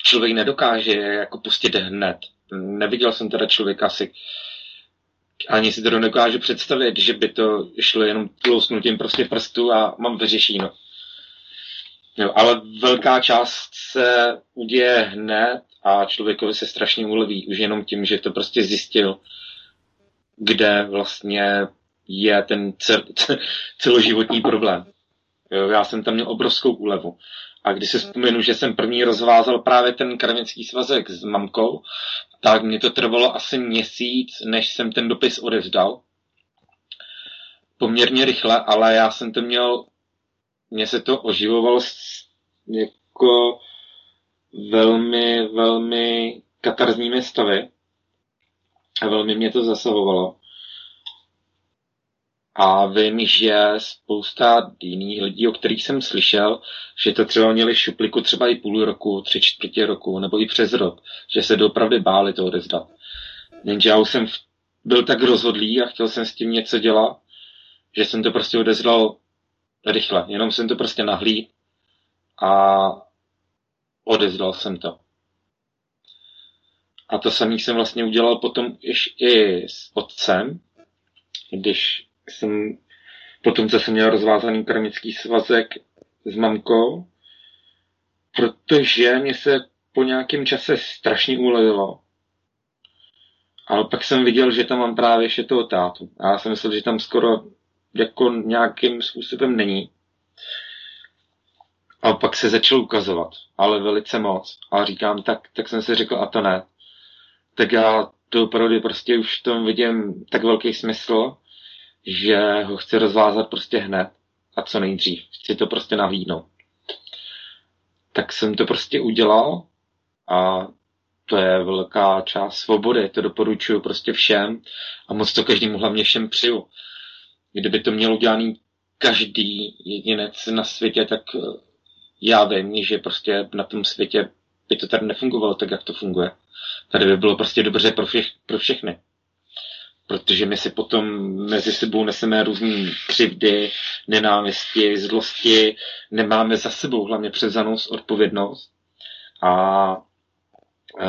člověk nedokáže jako pustit hned. Neviděl jsem teda člověka asi ani si to nedokážu představit, že by to šlo jenom tlousnutím prostě prstu a mám vyřešeno. Jo, ale velká část se uděje hned a člověkovi se strašně uleví už jenom tím, že to prostě zjistil, kde vlastně je ten [laughs] celoživotní problém. Jo, já jsem tam měl obrovskou úlevu. A když si vzpomenu, že jsem první rozvázal právě ten karmický svazek s mamkou, tak mě to trvalo asi měsíc, než jsem ten dopis odevzdal. Poměrně rychle, ale já jsem to měl, mně se to oživovalo jako velmi, velmi katarzními stavy a velmi mě to zasahovalo. A vím, že spousta jiných lidí, o kterých jsem slyšel, že to třeba měli šupliku třeba i půl roku, tři čtvrtě roku, nebo i přes rok, že se doopravdy báli to odezdat. Jenže já už jsem byl tak rozhodlý a chtěl jsem s tím něco dělat, že jsem to prostě odezdal rychle. Jenom jsem to prostě nahlíd a odezdal jsem to. A to samý jsem vlastně udělal potom i s otcem, když jsem potom, co jsem měl rozvázaný karmický svazek s mamkou, protože mě se po nějakém čase strašně ulevilo. Ale pak jsem viděl, že tam mám právě ještě toho tátu. A já jsem myslel, že tam skoro jako nějakým způsobem není. A pak se začal ukazovat, ale velice moc. A říkám, tak, tak jsem si řekl, a to ne. Tak já to opravdu prostě už v tom vidím tak velký smysl, že ho chci rozvázat prostě hned a co nejdřív. Chci to prostě nahlídnout. Tak jsem to prostě udělal a to je velká část svobody, to doporučuju prostě všem a moc to každému hlavně všem přiju. Kdyby to měl udělaný každý jedinec na světě, tak eh, já vím, že prostě na tom světě by to tady nefungovalo tak, jak to funguje. Tady by bylo prostě dobře pro, všech, pro všechny protože my si potom mezi sebou neseme různé křivdy, nenávisti, zlosti, nemáme za sebou hlavně převzanou odpovědnost a e,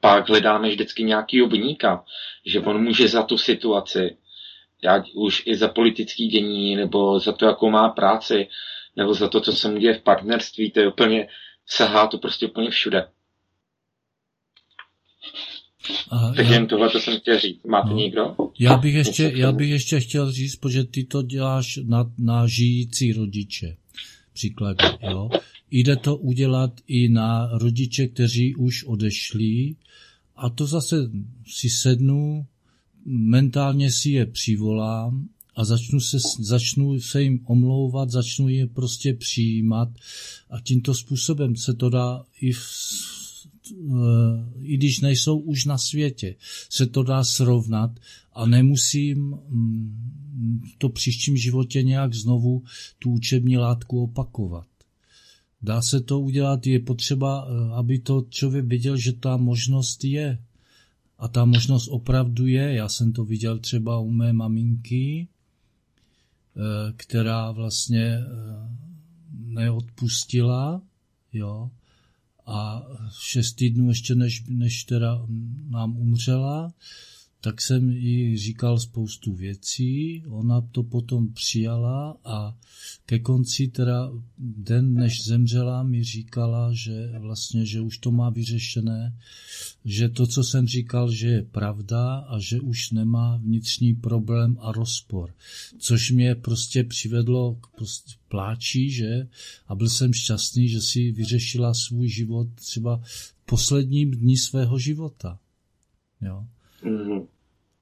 pak hledáme vždycky nějaký obníka, že on může za tu situaci, jak už i za politický dění, nebo za to, jakou má práci, nebo za to, co se mu děje v partnerství, to je úplně, sahá to prostě úplně všude. Aha, tak já, jen tohle to jsem chtěl říct. Máte no, někdo? Já bych, ještě, já bych ještě chtěl říct, protože ty to děláš na, na žijící rodiče. Příklad, jo. Jde to udělat i na rodiče, kteří už odešli a to zase si sednu, mentálně si je přivolám a začnu se, začnu se jim omlouvat, začnu je prostě přijímat a tímto způsobem se to dá i v i když nejsou už na světě, se to dá srovnat a nemusím mm, to příštím životě nějak znovu tu učební látku opakovat. Dá se to udělat, je potřeba, eh, aby to člověk viděl, že ta možnost je. A ta možnost opravdu je. Já jsem to viděl třeba u mé maminky, eh, která vlastně eh, neodpustila, jo, a šest týdnů ještě než, než teda nám umřela, tak jsem jí říkal spoustu věcí, ona to potom přijala a ke konci teda den, než zemřela, mi říkala, že vlastně, že už to má vyřešené, že to, co jsem říkal, že je pravda a že už nemá vnitřní problém a rozpor. Což mě prostě přivedlo k prostě pláči, že? A byl jsem šťastný, že si vyřešila svůj život třeba posledním dní svého života. Jo. Mm-hmm.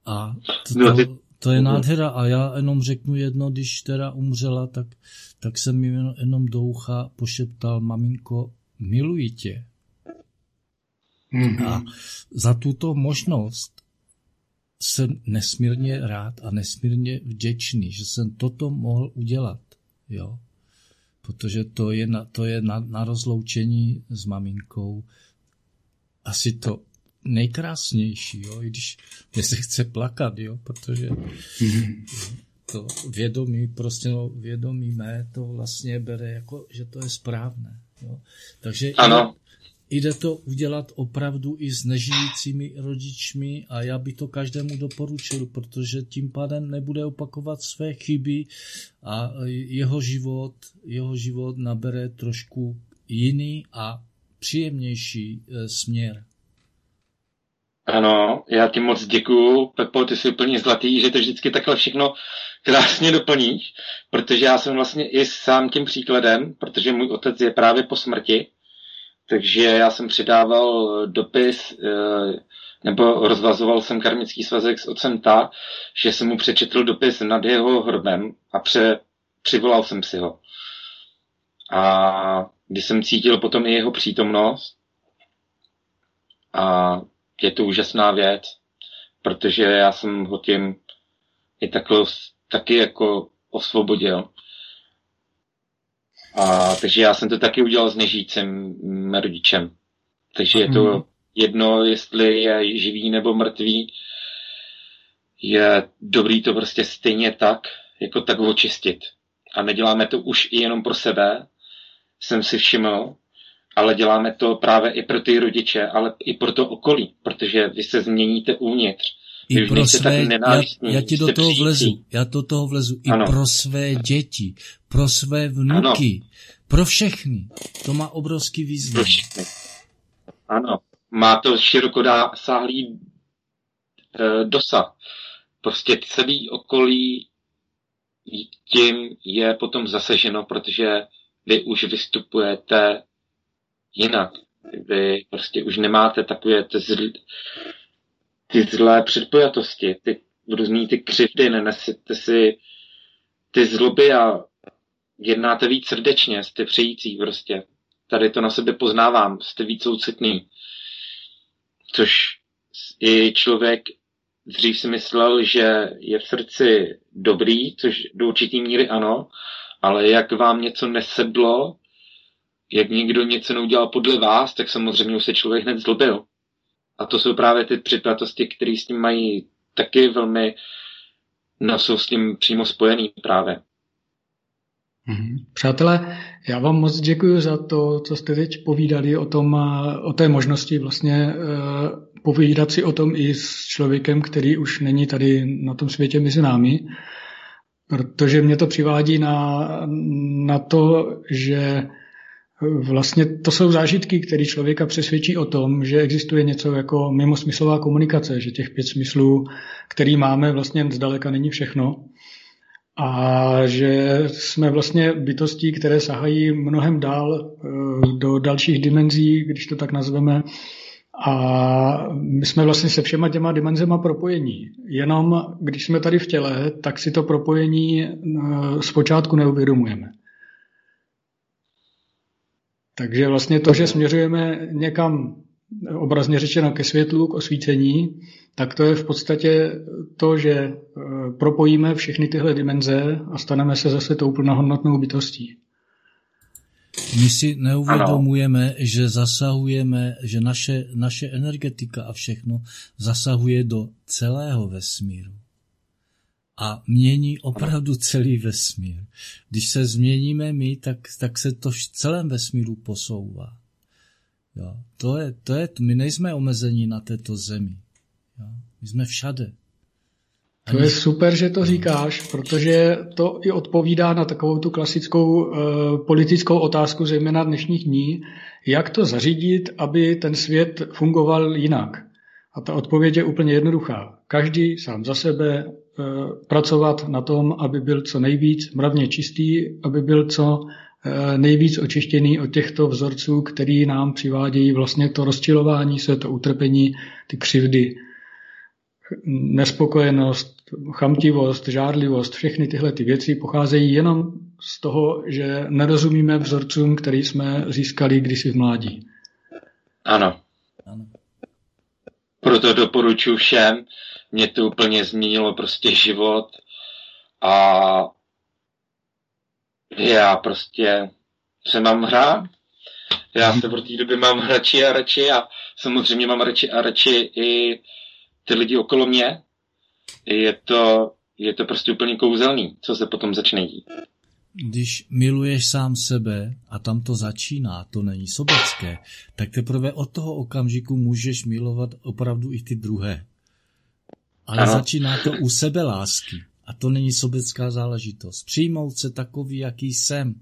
A to, no, to, to je nádhera a já jenom řeknu jedno, když teda umřela, tak, tak jsem mi jenom do ucha pošeptal, maminko, miluji tě. Mm-hmm. A za tuto možnost jsem nesmírně rád a nesmírně vděčný, že jsem toto mohl udělat. Jo? Protože to je na, to je na, na rozloučení s maminkou asi to nejkrásnější, jo, i když mě se chce plakat, jo, protože to vědomí, prostě no, vědomí mé to vlastně bere jako, že to je správné, jo. Takže ano. Jde to udělat opravdu i s nežijícími rodičmi a já bych to každému doporučil, protože tím pádem nebude opakovat své chyby a jeho život, jeho život nabere trošku jiný a příjemnější e, směr. Ano, já ti moc děkuju, Pepo, ty jsi úplně zlatý, že to vždycky takhle všechno krásně doplníš, protože já jsem vlastně i sám tím příkladem, protože můj otec je právě po smrti, takže já jsem přidával dopis, eh, nebo rozvazoval jsem karmický svazek s otcem tak, že jsem mu přečetl dopis nad jeho hrbem a pře, přivolal jsem si ho. A když jsem cítil potom i jeho přítomnost, a je to úžasná věc, protože já jsem ho tím i takhle, taky jako osvobodil. A, takže já jsem to taky udělal s nežícím rodičem. Takže je to mhm. jedno, jestli je živý nebo mrtvý. Je dobrý to prostě stejně tak, jako tak očistit. A neděláme to už i jenom pro sebe, jsem si všiml, ale děláme to právě i pro ty rodiče, ale i pro to okolí, protože vy se změníte uvnitř. I pro své, já, já ti do toho vlezu, já do toho vlezu, i ano. pro své děti, pro své vnuky, ano. pro všechny. To má obrovský význam. Pro všechny. Ano, má to širokosáhlý e, dosah. Prostě celý okolí tím je potom zaseženo, protože vy už vystupujete jinak. Vy prostě už nemáte takové ty, zl, ty zlé předpojatosti, ty různý ty křivdy, nenesete si ty zloby a jednáte víc srdečně, jste přející prostě. Tady to na sebe poznávám, jste víc soucitný. Což i člověk dřív si myslel, že je v srdci dobrý, což do určitý míry ano, ale jak vám něco nesedlo, jak někdo něco neudělal podle vás, tak samozřejmě už se člověk hned zlobil. A to jsou právě ty předpatosti, které s tím mají taky velmi, no jsou s tím přímo spojený právě. Mhm. Přátelé, já vám moc děkuji za to, co jste teď povídali o, tom, o té možnosti vlastně eh, povídat si o tom i s člověkem, který už není tady na tom světě mezi námi, protože mě to přivádí na, na to, že Vlastně to jsou zážitky, které člověka přesvědčí o tom, že existuje něco jako mimosmyslová komunikace, že těch pět smyslů, který máme, vlastně zdaleka není všechno. A že jsme vlastně bytostí, které sahají mnohem dál eh, do dalších dimenzí, když to tak nazveme. A my jsme vlastně se všema těma dimenzema propojení. Jenom když jsme tady v těle, tak si to propojení eh, zpočátku neuvědomujeme. Takže vlastně to, že směřujeme někam obrazně řečeno ke světlu, k osvícení, tak to je v podstatě to, že e, propojíme všechny tyhle dimenze a staneme se zase tou plnohodnotnou bytostí. My si neuvědomujeme, ano. že zasahujeme, že naše, naše energetika a všechno zasahuje do celého vesmíru a mění opravdu celý vesmír. Když se změníme my, tak, tak se to v celém vesmíru posouvá. Jo. To, je, to je, my nejsme omezení na této zemi. Jo. My jsme všade. To je super, že to říkáš, protože to i odpovídá na takovou tu klasickou uh, politickou otázku, zejména dnešních dní, jak to zařídit, aby ten svět fungoval jinak. A ta odpověď je úplně jednoduchá. Každý sám za sebe pracovat na tom, aby byl co nejvíc mravně čistý, aby byl co eh, nejvíc očištěný od těchto vzorců, který nám přivádějí vlastně to rozčilování se, to utrpení, ty křivdy, nespokojenost, chamtivost, žádlivost, všechny tyhle ty věci pocházejí jenom z toho, že nerozumíme vzorcům, který jsme získali kdysi v mládí. Ano. ano. Proto doporučuji všem, mě to úplně změnilo prostě život a já prostě se mám hrát. Já se v té době mám radši a radši a samozřejmě mám radši a radši i ty lidi okolo mě. Je to, je to prostě úplně kouzelný, co se potom začne dít. Když miluješ sám sebe a tam to začíná, to není sobecké, tak teprve od toho okamžiku můžeš milovat opravdu i ty druhé. Ale ano. začíná to u sebe lásky. A to není sobecká záležitost. Přijmout se takový, jaký jsem.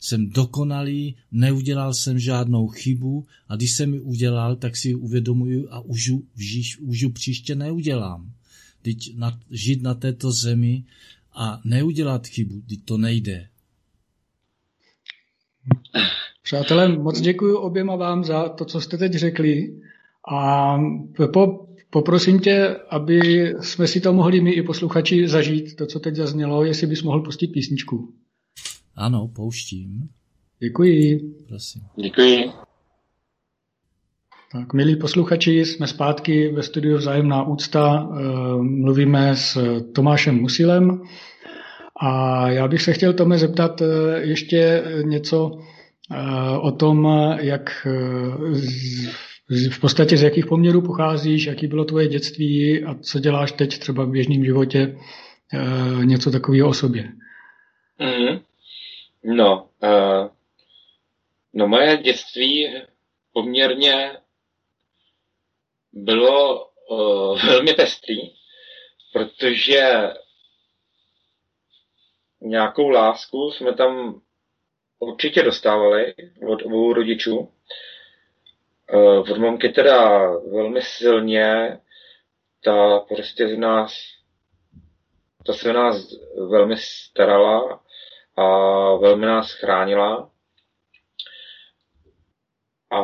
Jsem dokonalý, neudělal jsem žádnou chybu a když jsem ji udělal, tak si ji uvědomuju a už, už, už příště neudělám. Teď na, žít na této zemi a neudělat chybu, teď to nejde. Přátelé, moc děkuji oběma vám za to, co jste teď řekli. A po, poprosím tě, aby jsme si to mohli my i posluchači zažít, to, co teď zaznělo, jestli bys mohl pustit písničku. Ano, pouštím. Děkuji. Prosím. Děkuji. Tak, milí posluchači, jsme zpátky ve studiu Vzájemná úcta. Eh, mluvíme s Tomášem Musilem. A já bych se chtěl Tome zeptat eh, ještě něco eh, o tom, jak v podstatě z jakých poměrů pocházíš, jaký bylo tvoje dětství a co děláš teď třeba v běžném životě, něco takového o sobě. Mm-hmm. No, uh, no moje dětství poměrně bylo uh, [laughs] velmi pestrý, protože nějakou lásku jsme tam určitě dostávali od obou rodičů. Uh, od mamky teda velmi silně, ta prostě z nás, ta se nás velmi starala a velmi nás chránila. A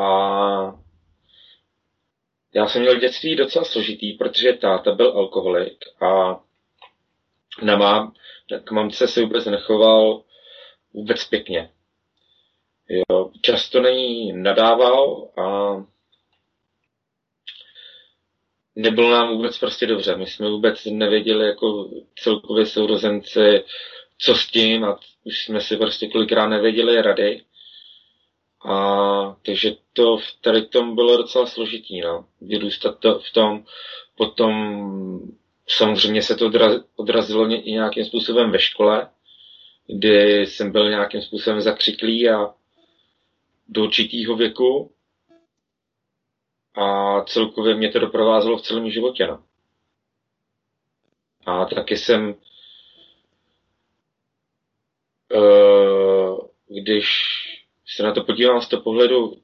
já jsem měl dětství docela složitý, protože táta byl alkoholik a na mám, k mamce se vůbec nechoval vůbec pěkně. Jo, často není nadával a nebylo nám vůbec prostě dobře. My jsme vůbec nevěděli jako celkově sourozenci, co s tím a už jsme si prostě kolikrát nevěděli rady. A takže to v tady tom bylo docela složitý, no. Vyrůstat to v tom, potom samozřejmě se to odrazilo i nějakým způsobem ve škole, kdy jsem byl nějakým způsobem zakřiklý a do určitýho věku a celkově mě to doprovázelo v celém životě. No. A taky jsem Eh, když se na to podívám z toho pohledu,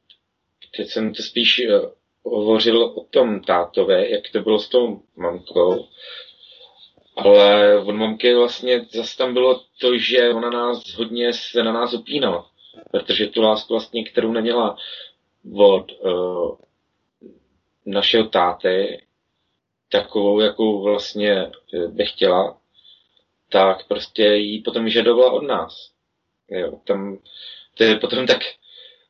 teď jsem to spíš eh, hovořil o tom tátovi, jak to bylo s tou mamkou, ale od mamky vlastně zase tam bylo to, že ona nás hodně se na nás opínala, protože tu lásku vlastně, kterou neměla od uh, našeho táty, takovou, jakou vlastně by chtěla, tak prostě jí potom vyžadovala od nás. Jo, tam to je potom tak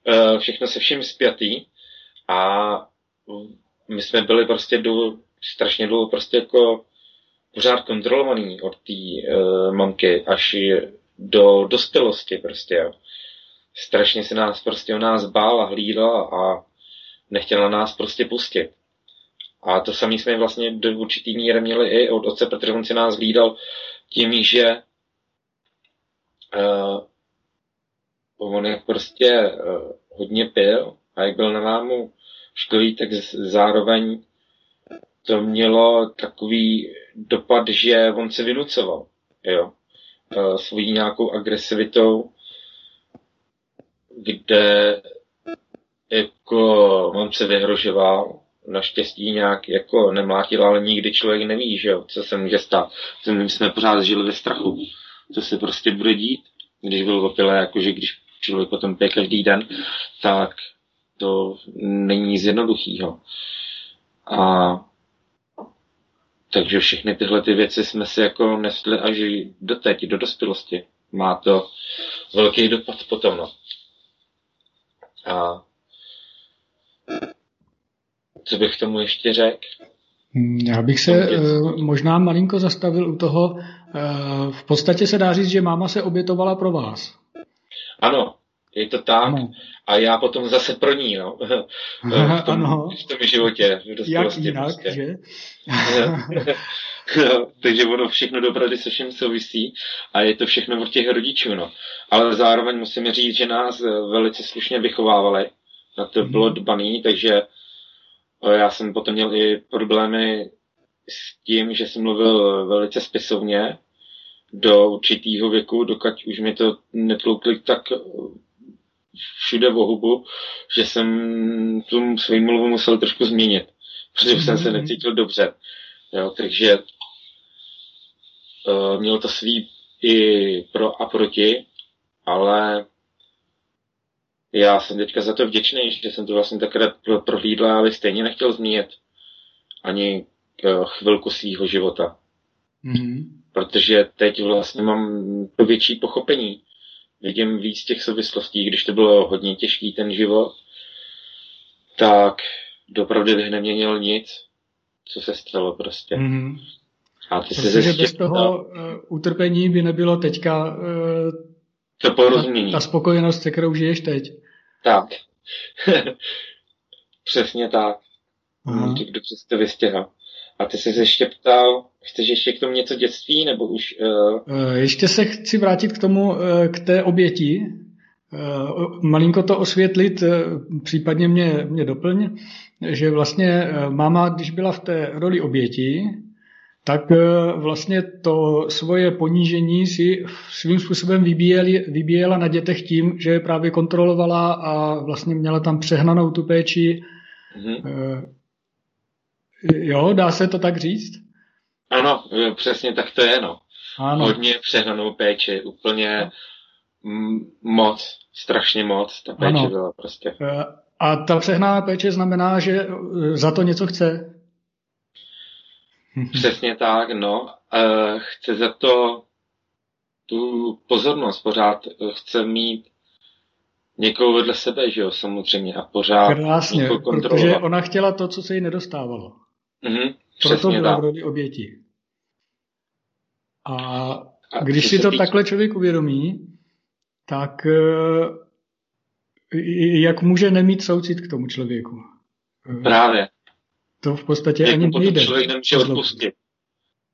uh, všechno se vším spjatý a my jsme byli prostě do, strašně dlouho prostě jako pořád kontrolovaný od té uh, mamky až do dospělosti prostě, jo. Strašně se nás prostě o nás bála, hlídala a nechtěla nás prostě pustit. A to samé jsme vlastně do určitý míry měli i od otce, protože on si nás hlídal tím, že uh, on jak prostě uh, hodně pil a jak byl na mámu školí, tak zároveň to mělo takový dopad, že on se vynucoval, jo, uh, svojí nějakou agresivitou, kde jako on se vyhrožoval, naštěstí nějak jako nemlátil, ale nikdy člověk neví, že jo, co se může stát. My jsme pořád žili ve strachu, co se prostě bude dít, když byl opilé, jakože když člověk potom pije každý den, tak to není nic jednoduchýho. A takže všechny tyhle ty věci jsme si jako nesli až do teď, do dospělosti. Má to velký dopad potom, no. A co bych tomu ještě řekl? Hmm, já bych se uh, možná malinko zastavil u toho. Uh, v podstatě se dá říct, že máma se obětovala pro vás. Ano, je to tak. Ano. A já potom zase pro ní, no. [laughs] v tom, ano. V tom životě. V Jak jinak, prostě. že? no, [laughs] [laughs] takže ono všechno dobrady se všem souvisí a je to všechno od těch rodičů, no. Ale zároveň musíme říct, že nás velice slušně vychovávali. Na to mm. bylo dbaný, takže já jsem potom měl i problémy s tím, že jsem mluvil velice spisovně do určitého věku, dokud už mi to netloukli tak všude v hubu, že jsem tu svým mluvu musel trošku změnit, protože jsem se mhm. necítil dobře. Jo, takže uh, mělo to svý i pro a proti, ale já jsem teďka za to vděčný, že jsem to vlastně takhle prohlídl, ale stejně nechtěl zmínit ani uh, chvilku svého života. Mm-hmm. Protože teď vlastně mám to větší pochopení. Vidím víc těch souvislostí, když to bylo hodně těžký ten život, tak dopravdy bych neměnil nic, co se stalo prostě. Mm-hmm. A ty Protože se bez toho uh, utrpení by nebylo teďka uh, to porozumění. Ta, ta spokojenost, se kterou žiješ teď. Tak. [laughs] Přesně tak. Aha. Kdo přes to vystěha. A ty jsi se ještě ptal, chceš ještě k tomu něco dětství, nebo už... Uh... Ještě se chci vrátit k tomu, uh, k té oběti. Malinko to osvětlit, případně mě, mě doplň, že vlastně máma, když byla v té roli oběti, tak vlastně to svoje ponížení si svým způsobem vybíjeli, vybíjela na dětech tím, že je právě kontrolovala a vlastně měla tam přehnanou tu péči. Mm-hmm. Jo, dá se to tak říct? Ano, přesně tak to je, no. Ano. Hodně přehnanou péči, úplně moc, strašně moc, ta péče ano. byla prostě. E, a ta přehnaná péče znamená, že e, za to něco chce? [laughs] Přesně tak, no. E, chce za to tu pozornost, pořád chce mít někoho vedle sebe, že jo, samozřejmě, a pořád Krásně, protože ona chtěla to, co se jí nedostávalo. Mm-hmm, Proto byla v roli oběti. A, a když si to týč... takhle člověk uvědomí, tak eh, jak může nemít soucit k tomu člověku? Právě. To v podstatě jak ani nejde. člověk nemůže odpustit.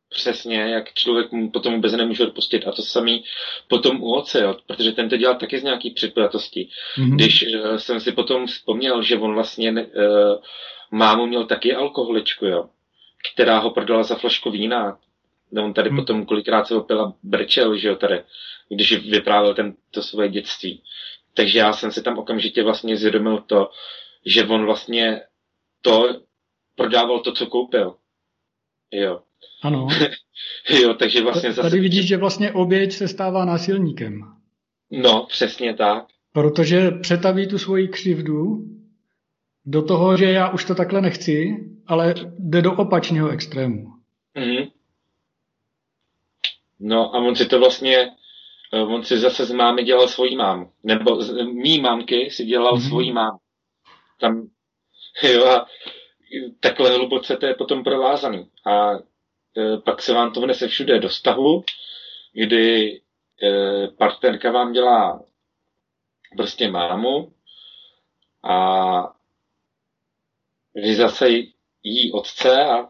Přesně, jak člověk mu potom vůbec nemůže odpustit. A to samý potom u oce, jo, protože ten to dělal taky z nějaký předpojatosti. Mm-hmm. Když uh, jsem si potom vzpomněl, že on vlastně uh, mámu měl taky alkoholičku, jo, která ho prodala za flašku vína. On tady hmm. potom kolikrát se opila brčel, že jo, tady, když vyprávěl ten, to svoje dětství. Takže já jsem si tam okamžitě vlastně zvědomil to, že on vlastně to prodával to, co koupil. Jo. Ano. [laughs] jo, takže vlastně zase... Tady vidíš, že vlastně oběť se stává násilníkem. No, přesně tak. Protože přetaví tu svoji křivdu do toho, že já už to takhle nechci, ale jde do opačného extrému. Mm-hmm. No a on si to vlastně, eh, on si zase z mámy dělal svojí mám. Nebo z mý mámky si dělal mm-hmm. svojí mám. Tam, [laughs] jo, a takhle hluboce to je potom provázaný. A e, pak se vám to vnese všude do stavu, kdy e, partnerka vám dělá prostě mámu a vy zase jí otce a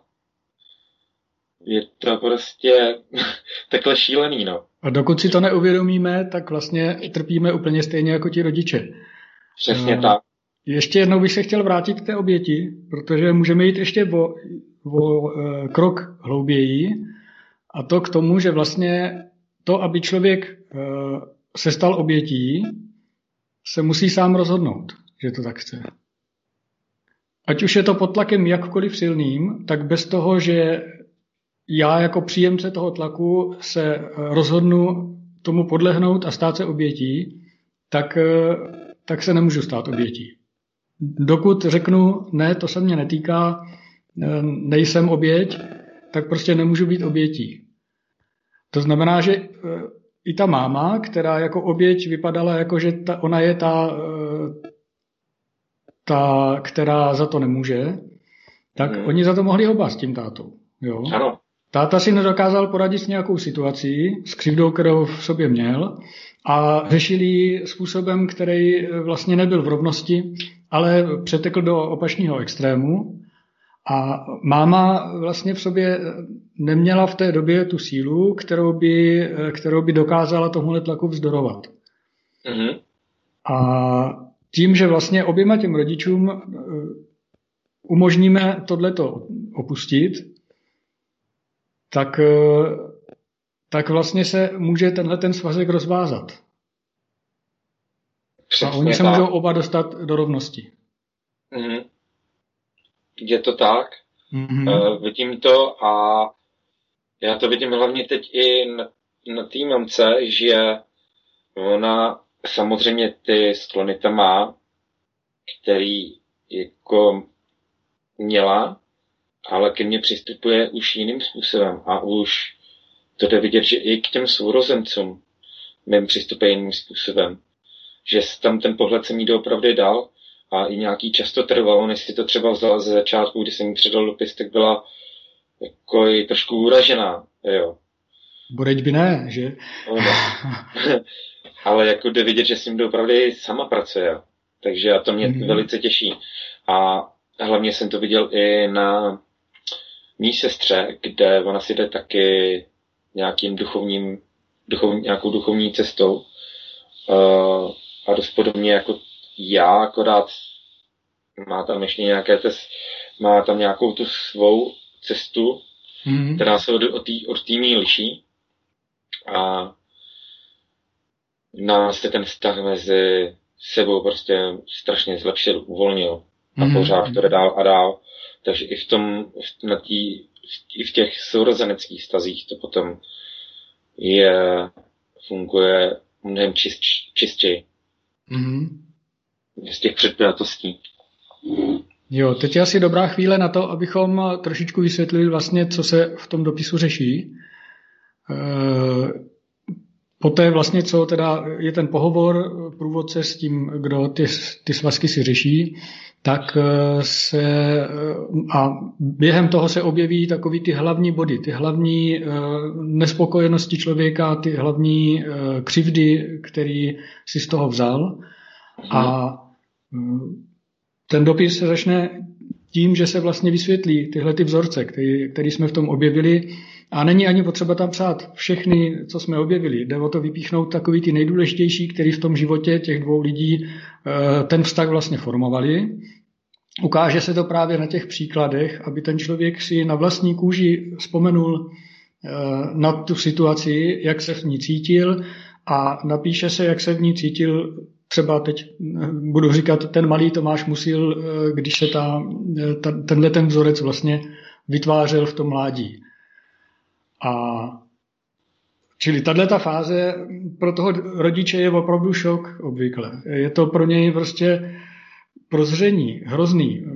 je to prostě [laughs] takhle šílený, no. A dokud si to neuvědomíme, tak vlastně trpíme úplně stejně jako ti rodiče. Přesně uh, tak. Ještě jednou bych se chtěl vrátit k té oběti, protože můžeme jít ještě o, o uh, krok hlouběji a to k tomu, že vlastně to, aby člověk uh, se stal obětí, se musí sám rozhodnout, že to tak chce. Ať už je to pod tlakem jakkoliv silným, tak bez toho, že já jako příjemce toho tlaku se rozhodnu tomu podlehnout a stát se obětí, tak, tak se nemůžu stát obětí. Dokud řeknu, ne, to se mě netýká, nejsem oběť, tak prostě nemůžu být obětí. To znamená, že i ta máma, která jako oběť vypadala jako, že ta, ona je ta ta, která za to nemůže, tak hmm. oni za to mohli oba s tím tátou. Jo? Ano. Táta si nedokázal poradit s nějakou situací, s křivdou, kterou v sobě měl a řešili způsobem, který vlastně nebyl v rovnosti, ale přetekl do opačného extrému. A máma vlastně v sobě neměla v té době tu sílu, kterou by, kterou by dokázala tomuhle tlaku vzdorovat. Mm-hmm. A tím, že vlastně oběma těm rodičům eh, umožníme tohleto opustit, tak, eh, tak vlastně se může tenhle ten svazek rozvázat. Přesně a oni se tak. můžou oba dostat do rovnosti. Mm-hmm. Je to tak. Mm-hmm. Uh, vidím to a já to vidím hlavně teď i na, na té mamce, že ona samozřejmě ty sklony tam má, který jako měla, ale ke mně přistupuje už jiným způsobem a už to jde vidět, že i k těm sourozencům mým přistupuje jiným způsobem. Že tam ten pohled se mi doopravdy dal a i nějaký často trvalo, než si to třeba vzala ze začátku, kdy jsem mi předal dopis, tak byla jako i trošku uražená, jo. Boreď by ne, že? No. [laughs] Ale jako jde vidět, že s ním opravdu sama pracuje. Takže a to mě mm. velice těší. A hlavně jsem to viděl i na mý sestře, kde ona si jde taky nějakým duchovním, duchov, nějakou duchovní cestou. Uh, a dost podobně jako já, akorát má tam ještě nějaké tes, má tam nějakou tu svou cestu, mm-hmm. která se od, od, tý, od liší. A nás se ten vztah mezi sebou prostě strašně zlepšil, uvolnil a mm-hmm. pořád to jde dál a dál. Takže i v tom, na tý, i v těch sourozeneckých stazích to potom je, funguje mnohem čist, čistěji. Mm-hmm. Z těch předpělatostí. Jo, teď je asi dobrá chvíle na to, abychom trošičku vysvětlili vlastně, co se v tom dopisu řeší. E, poté vlastně, co teda je ten pohovor průvodce s tím, kdo ty, ty svazky si řeší, tak e, se a během toho se objeví takový ty hlavní body, ty hlavní e, nespokojenosti člověka, ty hlavní křivdy, který si z toho vzal. A ten dopis se začne tím, že se vlastně vysvětlí tyhle ty vzorce, který jsme v tom objevili a není ani potřeba tam psát všechny, co jsme objevili. Jde o to vypíchnout takový ty nejdůležitější, který v tom životě těch dvou lidí eh, ten vztah vlastně formovali. Ukáže se to právě na těch příkladech, aby ten člověk si na vlastní kůži vzpomenul eh, na tu situaci, jak se v ní cítil a napíše se, jak se v ní cítil třeba teď eh, budu říkat, ten malý Tomáš Musil, když se ta, ta, tenhle ten vzorec vlastně vytvářel v tom mládí. A čili tahle ta fáze pro toho rodiče je opravdu šok obvykle. Je to pro něj prostě prozření, hrozný,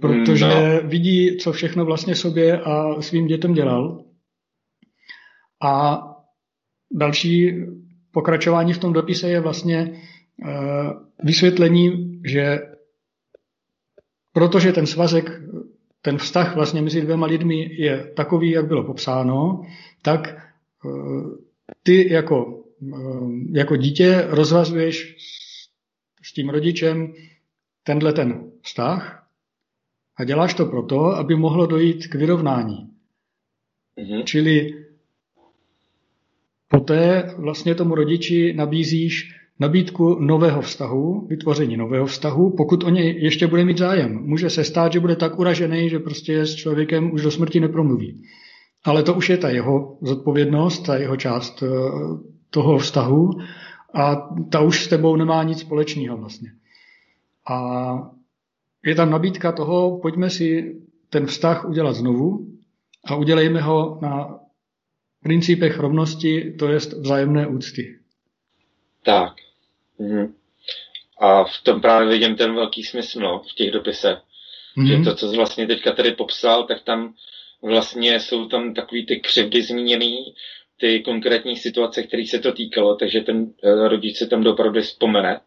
protože no. vidí, co všechno vlastně sobě a svým dětem dělal. A další pokračování v tom dopise je vlastně eh, vysvětlení, že protože ten svazek, ten vztah vlastně mezi dvěma lidmi je takový, jak bylo popsáno, tak eh, ty jako, eh, jako dítě rozvazuješ s tím rodičem tenhle ten vztah a děláš to proto, aby mohlo dojít k vyrovnání. Mm-hmm. Čili Poté vlastně tomu rodiči nabízíš nabídku nového vztahu, vytvoření nového vztahu, pokud o něj ještě bude mít zájem. Může se stát, že bude tak uražený, že prostě s člověkem už do smrti nepromluví. Ale to už je ta jeho zodpovědnost, ta jeho část eh, toho vztahu a ta už s tebou nemá nic společného vlastně. A je tam nabídka toho, pojďme si ten vztah udělat znovu a udělejme ho na principech rovnosti, to je vzájemné úcty. Tak. Mhm. A v tom právě vidím ten velký smysl no, v těch dopise. Mhm. Že to, co jsi vlastně teďka tady popsal, tak tam vlastně jsou tam takový ty křivdy zmíněný, ty konkrétní situace, které se to týkalo, takže ten eh, rodič se tam opravdu vzpomene,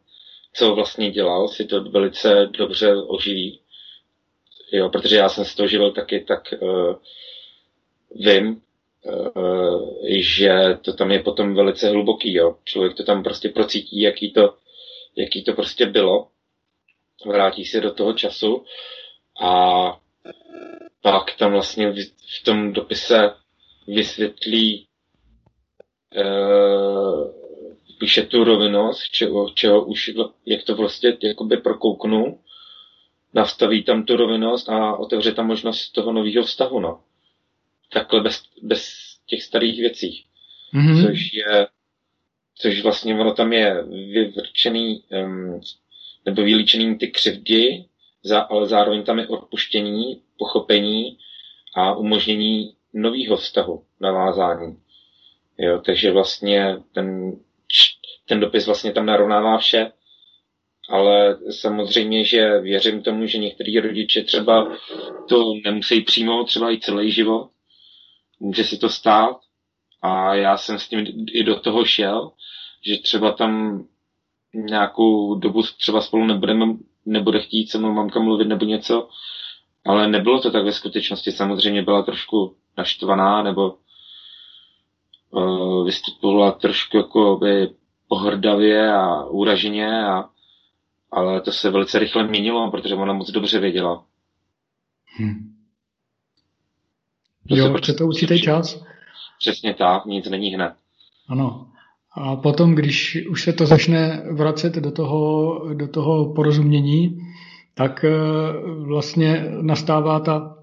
co vlastně dělal, si to velice dobře oživí. Jo, protože já jsem z toho živil taky, tak uh, vím, že to tam je potom velice hluboký, jo. Člověk to tam prostě procítí, jaký to, jaký to prostě bylo. Vrátí se do toho času a pak tam vlastně v tom dopise vysvětlí, uh, píše tu rovinost, čeho, čeho už, jak to prostě jakoby prokouknu, nastaví tam tu rovinost a otevře tam možnost toho nového vztahu, no takhle bez, bez těch starých věcích, mm-hmm. což je, což vlastně ono tam je vyvrčený, um, nebo vylíčený ty křivdy, za, ale zároveň tam je odpuštění, pochopení a umožnění nového vztahu, navázání. Jo, takže vlastně ten, ten dopis vlastně tam narovnává vše, ale samozřejmě, že věřím tomu, že některý rodiče třeba to nemusí přijmout třeba i celý život. Může si to stát a já jsem s tím i do toho šel, že třeba tam nějakou dobu třeba spolu nebudeme, nebude chtít se mnou mamka mluvit nebo něco, ale nebylo to tak ve skutečnosti. Samozřejmě byla trošku naštvaná nebo uh, vystupovala trošku jako by pohrdavě a úraženě, a, ale to se velice rychle měnilo, protože ona moc dobře věděla. Hmm. To jo, prostě to určitý čas. Přesně tak, nic není hned. Ano. A potom, když už se to začne vracet do toho, do toho porozumění, tak eh, vlastně nastává ta,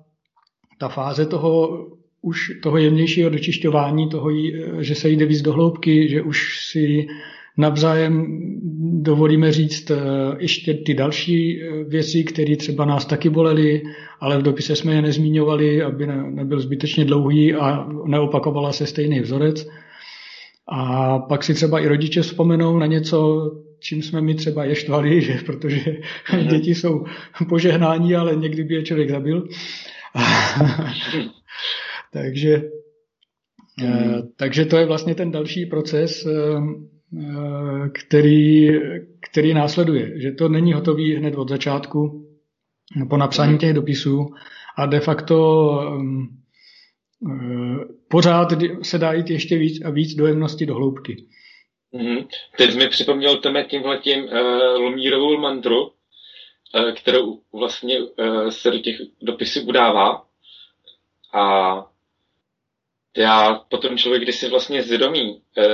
ta fáze toho už toho jemnějšího dočišťování, toho, že se jde víc do hloubky, že už si navzájem dovolíme říct eh, ještě ty další eh, věci, které třeba nás taky bolely, ale v dopise jsme je nezmíňovali, aby nebyl zbytečně dlouhý a neopakovala se stejný vzorec. A pak si třeba i rodiče vzpomenou na něco, čím jsme my třeba ještvali, [laughs] že protože mm. děti jsou požehnání, ale někdy by je člověk zabil. [laughs] takže, mm. takže to je vlastně ten další proces, který, který následuje. Že to není hotový hned od začátku po napsání mhm. těch dopisů a de facto pořád se dá jít ještě víc a víc dojemnosti do hloubky. Mm-hmm. Teď mi připomněl Tome tímhletím uh, Lumírovou mantru, uh, kterou vlastně uh, se do těch dopisů udává. A já potom člověk, když si vlastně zvědomí uh,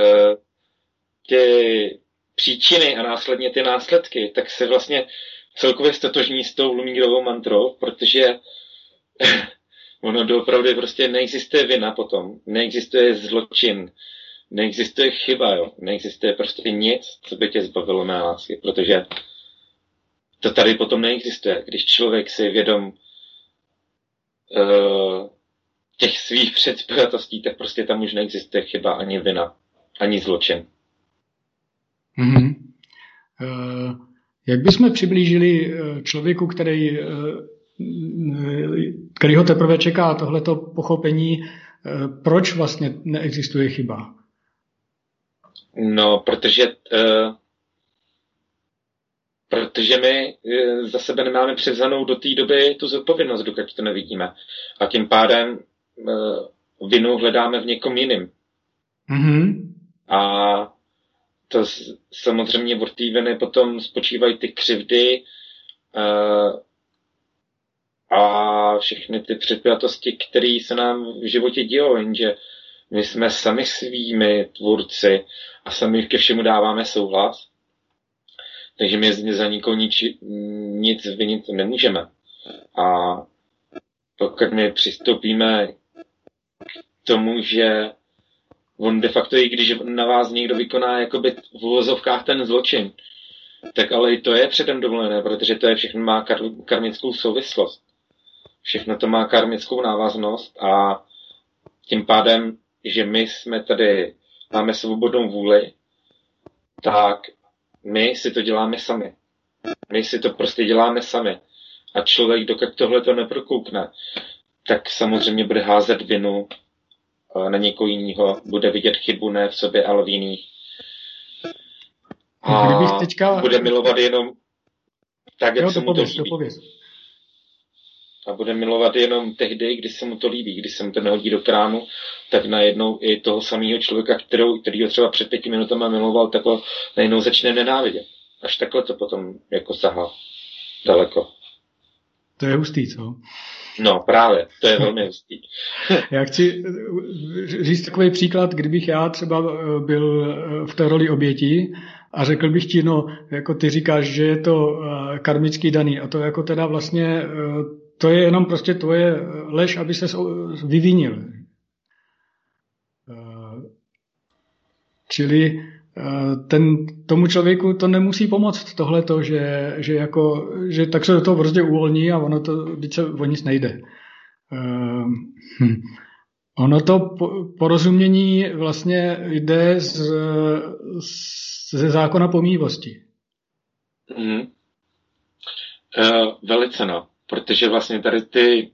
ty příčiny a následně ty následky, tak se vlastně celkově stotožní s tou Lumírovou mantrou, protože [laughs] ono doopravdy prostě neexistuje vina potom, neexistuje zločin, neexistuje chyba, jo. Neexistuje prostě nic, co by tě zbavilo mé lásky, protože to tady potom neexistuje. Když člověk si vědom uh, těch svých [laughs] předpojatostí, tak prostě tam už neexistuje chyba ani vina, ani zločin. Mm-hmm. Jak bychom přiblížili eh, člověku, který, kterýho teprve čeká tohleto pochopení, proč vlastně neexistuje chyba? No, protože, uh, protože my uh, za sebe nemáme převzanou do té doby tu zodpovědnost, dokud to nevidíme. A tím pádem uh, vinu hledáme v někom jiným. Mm-hmm. A to samozřejmě od té viny potom spočívají ty křivdy uh, a všechny ty předpětosti, které se nám v životě dějou, jenže my jsme sami svými tvůrci a sami ke všemu dáváme souhlas. Takže my za nikoho nič, nic vinit nemůžeme. A pokud my přistoupíme k tomu, že on de facto, i když na vás někdo vykoná jakoby v uvozovkách ten zločin, tak ale i to je předem dovolené, protože to je všechno má kar- karmickou souvislost. Všechno to má karmickou návaznost a tím pádem že my jsme tady, máme svobodnou vůli, tak my si to děláme sami. My si to prostě děláme sami. A člověk, dokud tohle to neprokoukne, tak samozřejmě bude házet vinu na někoho jiného, bude vidět chybu ne v sobě, ale v jiných. A teďka... bude milovat jenom tak, jak jo, se mu to líbí. To a bude milovat jenom tehdy, když se mu to líbí, když se mu to nehodí do krámu, tak najednou i toho samého člověka, kterou, který ho třeba před pěti minutami miloval, tak ho najednou začne nenávidět. Až takhle to potom jako sahá daleko. To je hustý, co? No, právě, to je velmi hustý. [laughs] já chci říct takový příklad, kdybych já třeba eh, byl eh, v té roli oběti a řekl bych ti, no, jako ty říkáš, že je to eh, karmický daný a to jako teda vlastně to je jenom prostě tvoje lež, aby se vyvinil. Čili eh, ten, tomu člověku to nemusí pomoct tohleto, že, že, jako, že tak se do toho prostě uvolní a ono to, když se o nic nejde. Hm. Ono to porozumění vlastně jde z, ze zákona pomývosti. Mm. Uh, velice no, protože vlastně tady ty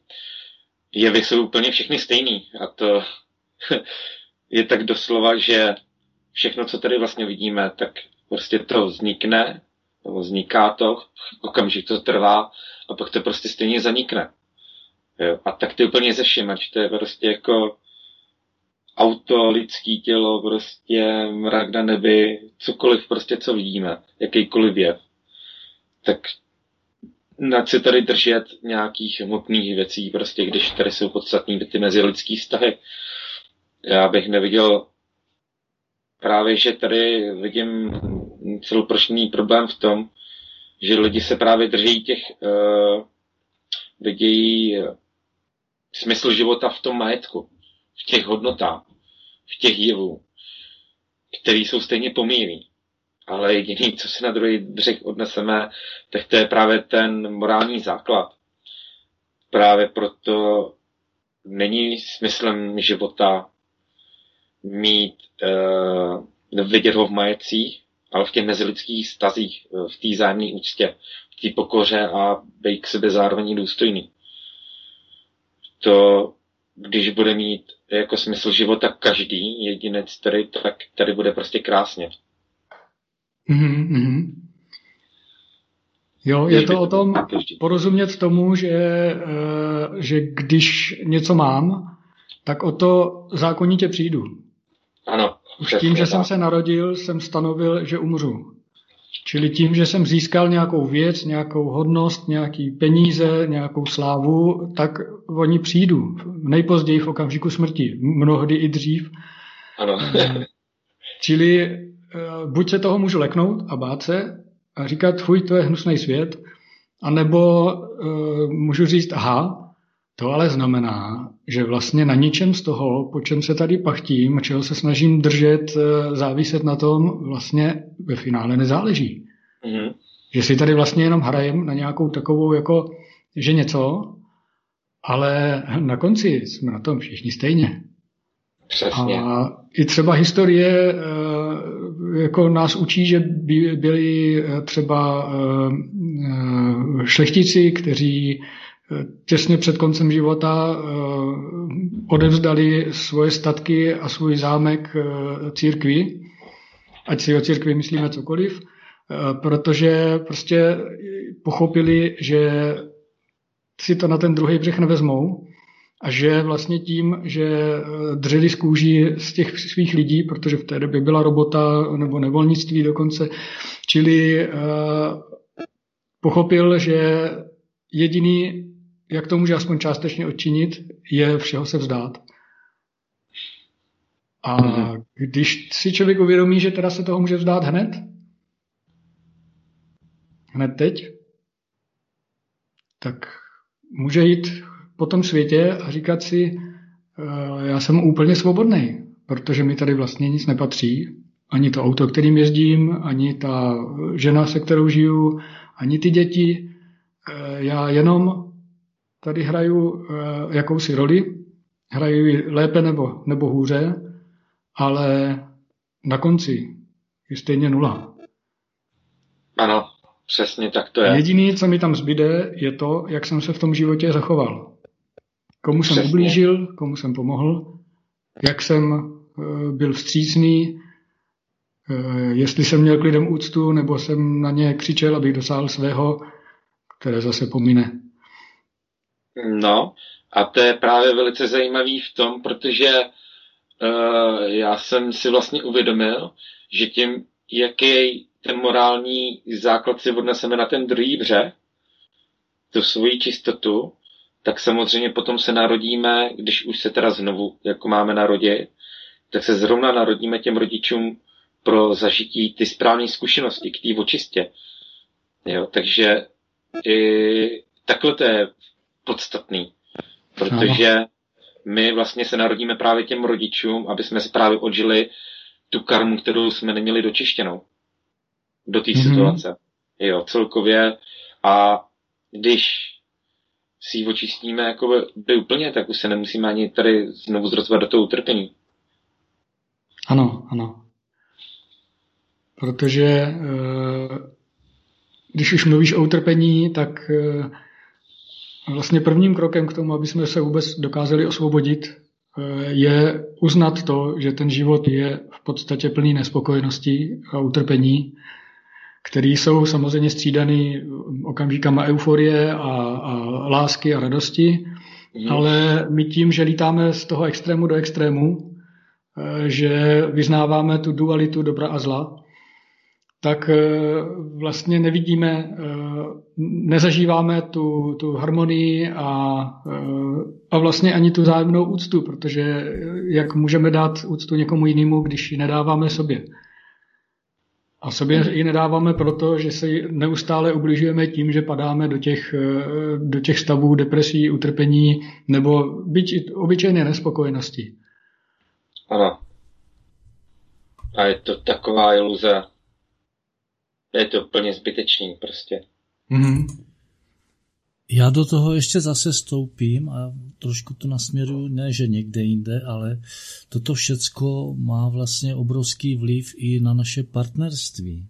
jevy jsou úplně všechny stejný a to [laughs] je tak doslova, že všechno, co tady vlastně vidíme, tak prostě to vznikne, nebo vzniká to, okamžik to trvá a pak to prostě stejně zanikne. Jo? A tak ty úplně ze všem, to je prostě jako auto, lidský tělo, prostě mrak na nebi, cokoliv prostě, co vidíme, jakýkoliv jev. Tak na se tady držet nějakých hmotných věcí, prostě když tady jsou podstatní ty mezilidský vztahy. Já bych neviděl právě, že tady vidím celoprošný problém v tom, že lidi se právě drží těch, uh, vidějí smysl života v tom majetku, v těch hodnotách, v těch jevů, který jsou stejně pomíjivý. Ale jediný, co si na druhý břeh odneseme, tak to je právě ten morální základ. Právě proto není smyslem života mít, uh, vidět ho v majetcích, ale v těch mezilidských stazích, eh, v té zájemné úctě, v té pokoře a být k sebe zároveň důstojný to, když bude mít jako smysl života každý jedinec tady, tak tady bude prostě krásně. Mm-hmm. Jo, je to o tom porozumět tomu, že, eh, že když něco mám, tak o to zákonitě přijdu. Ano. Už tím, že tak. jsem se narodil, jsem stanovil, že umřu. Čili tím, že jsem získal nějakou věc, nějakou hodnost, nějaký peníze, nějakou slávu, tak oni přijdu. Nejpozději v okamžiku smrti. Mnohdy i dřív. Ano. Eh, čili eh, buď se toho můžu leknout a bát se a říkat, fuj, to je hnusný svět, anebo uh, můžu říct, aha, to ale znamená, že vlastně na ničem z toho, po čem se tady pachtím, čeho se snažím držet, eh, záviset na tom, vlastně ve finále nezáleží. Mm-hmm. Že si tady vlastně jenom hrajem na nějakou takovou jako, že něco, ale na konci jsme na tom všichni stejně. Přesně. A i třeba historie eh, jako nás učí, že byli eh, třeba šlechtici, kteří těsně před koncem života eh, odevzdali svoje statky a svůj zámek eh, církvi, ať si o církvi myslíme cokoliv, eh, protože prostě pochopili, že si to na ten druhý břeh nevezmou a že vlastně tím, že dřeli z kůží z těch svých lidí, protože v té době byla robota nebo nevolnictví dokonce, čili pochopil, že jediný jak to může aspoň částečně odčinit, je všeho se vzdát. A mhm. když si člověk uvědomí, že teda se toho může vzdát hned, hned teď, tak může jít po tom světě a říkat si, eh, já jsem úplně svobodný, protože mi tady vlastně nic nepatří. Ani to auto, kterým jezdím, ani ta žena, se kterou žiju, ani ty děti. Eh, já jenom tady hraju uh, jakousi roli, hraju ji lépe nebo, nebo hůře, ale na konci je stejně nula. Ano, přesně tak to je. Jediný, co mi tam zbyde, je to, jak jsem se v tom životě zachoval. Komu jsem přesně. ublížil, komu jsem pomohl, jak jsem uh, byl vstřícný, uh, jestli jsem měl k lidem úctu, nebo jsem na ně křičel, abych dosáhl svého, které zase pomine. No, a to je právě velice zajímavý v tom, protože uh, já jsem si vlastně uvědomil, že tím, jaký ten morální základ si odneseme na ten druhý břeh, tu svoji čistotu, tak samozřejmě potom se narodíme, když už se teda znovu, jako máme narodit, tak se zrovna narodíme těm rodičům pro zažití ty správné zkušenosti k té očistě. Jo, takže i takhle to je podstatný, protože my vlastně se narodíme právě těm rodičům, aby jsme si právě odžili tu karmu, kterou jsme neměli dočištěnou do té mm-hmm. situace. Jo, celkově. A když si ji očistíme jako by úplně, tak už se nemusíme ani tady znovu zrozvat do toho utrpení. Ano, ano. Protože eh, když už mluvíš o utrpení, tak eh, vlastně prvním krokem k tomu, aby jsme se vůbec dokázali osvobodit, eh, je uznat to, že ten život je v podstatě plný nespokojenosti a utrpení, které jsou samozřejmě střídaný okamžikama euforie a, a lásky a radosti, mm. ale my tím, že lítáme z toho extrému do extrému, že vyznáváme tu dualitu dobra a zla, tak eh, vlastně nevidíme, eh, nezažíváme tu, tu harmonii a, eh, a vlastně ani tu zájemnou úctu, protože jak můžeme dát úctu někomu jinému, když ji nedáváme sobě. A sobě ji nedáváme proto, že se neustále ubližujeme tím, že padáme do těch, do těch stavů depresí, utrpení nebo byť i obyčejné nespokojenosti. Ano. A je to taková iluze, je to úplně zbytečný prostě. Mm-hmm. Já do toho ještě zase stoupím a trošku to nasměruju, ne že někde jinde, ale toto všecko má vlastně obrovský vliv i na naše partnerství.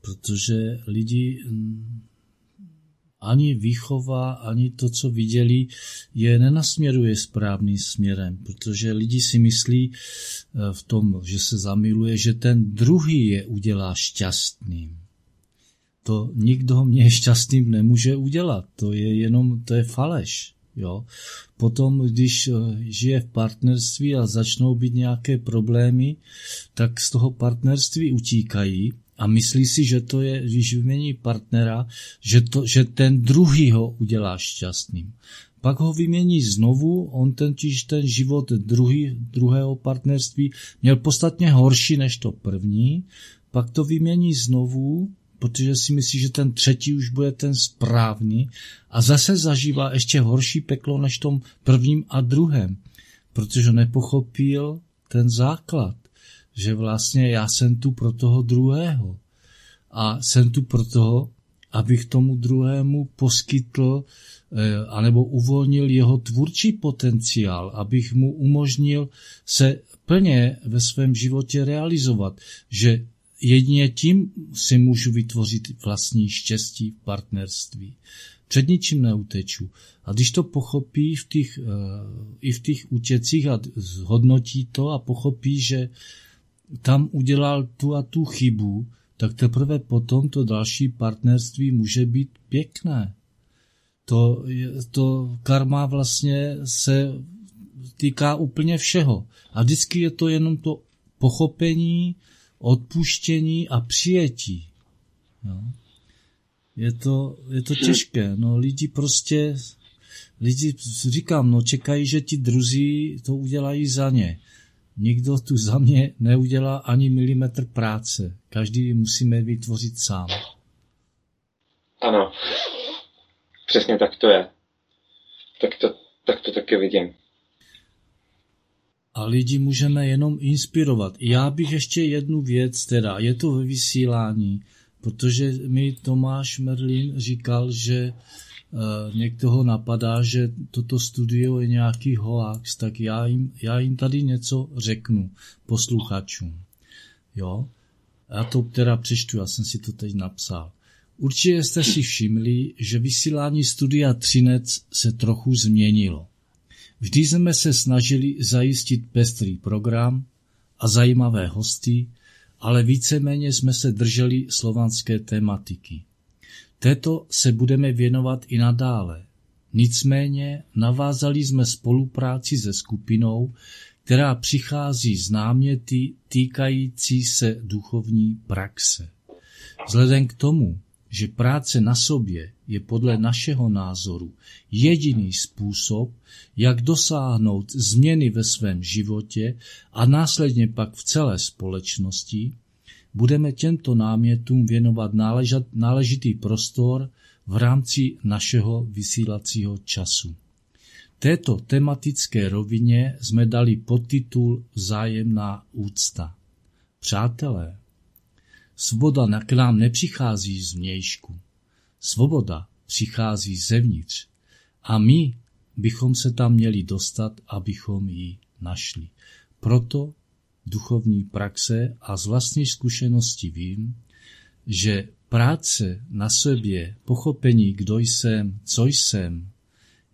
Protože lidi ani výchova, ani to, co viděli, je nenasměruje správným směrem, protože lidi si myslí eh, v tom, že se zamiluje, že ten druhý je udělá šťastným. To nikdo mě [laughs] šťastným nemůže udělat, to je jenom, to je faleš. Jo. Potom, když eh, žije v partnerství a začnou být nějaké problémy, tak z toho partnerství utíkají a myslí si, že to je, když vymění partnera, že, to, že ten druhý ho udělá šťastným. Pak ho vymění znovu, on ten, ten život druhý, druhého partnerství měl podstatně horší než to první, pak to vymění znovu, protože si myslí, že ten třetí už bude ten správný. A zase zažívá ještě horší peklo než tom prvním a druhém, protože nepochopil ten základ že vlastně já jsem tu pro toho druhého. A jsem tu pro toho, abych tomu druhému poskytl eh, anebo uvolnil jeho tvůrčí potenciál, abych mu umožnil se plně ve svém životě realizovat, že jedině tím si můžu vytvořit vlastní štěstí v partnerství. Před ničím neuteču. A když to pochopí v těch, eh, i v těch útěcích a zhodnotí to a pochopí, že tam udělal tu a tu chybu, tak teprve potom to další partnerství může být pěkné. To, to karma vlastně se týká úplně všeho. A vždycky je to jenom to pochopení, odpuštění a přijetí. Jo. Je to, je to těžké. No, lidi prostě, lidi, říkám, no, čekají, že ti druzí to udělají za ně. Nikdo tu za mě neudělá ani milimetr práce. Každý musíme vytvořit sám. Ano, přesně tak to je. Tak to, tak to také vidím. A lidi můžeme jenom inspirovat. Já bych ještě jednu věc, teda je to ve vysílání, protože mi Tomáš Merlin říkal, že někoho napadá, že toto studio je nějaký hoax, tak já jim, já jim tady něco řeknu posluchačům. Jo? Já to teda přečtu, já jsem si to teď napsal. Určitě jste si všimli, že vysílání studia Třinec se trochu změnilo. Vždy jsme se snažili zajistit pestrý program a zajímavé hosty, ale víceméně jsme se drželi slovanské tematiky. Této se budeme věnovat i nadále. Nicméně navázali jsme spolupráci se skupinou, která přichází z náměty týkající se duchovní praxe. Vzhledem k tomu, že práce na sobě je podle našeho názoru jediný způsob, jak dosáhnout změny ve svém životě a následně pak v celé společnosti, budeme těmto námětům věnovat náležitý prostor v rámci našeho vysílacího času. Této tematické rovině jsme dali podtitul Vzájemná úcta. Přátelé, svoboda k nám nepřichází z vnějšku. Svoboda přichází zevnitř. A my bychom se tam měli dostat, abychom ji našli. Proto duchovní praxe a z vlastní zkušenosti vím, že práce na sobě, pochopení, kdo jsem, co jsem,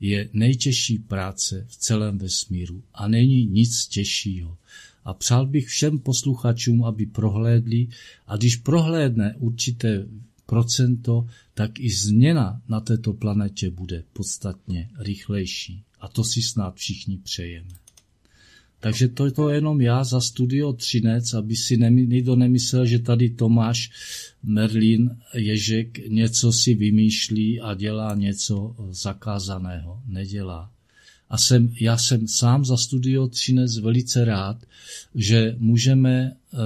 je nejtěžší práce v celém vesmíru a není nic těžšího. A přál bych všem posluchačům, aby prohlédli a když prohlédne určité procento, tak i změna na této planetě bude podstatně rychlejší. A to si snad všichni přejeme. Takže to je to jenom já za studio Třinec, aby si někdo nemyslel, že tady Tomáš Merlin Ježek něco si vymýšlí a dělá něco zakázaného. Nedělá. A jsem, já jsem sám za studio Třinec velice rád, že můžeme uh,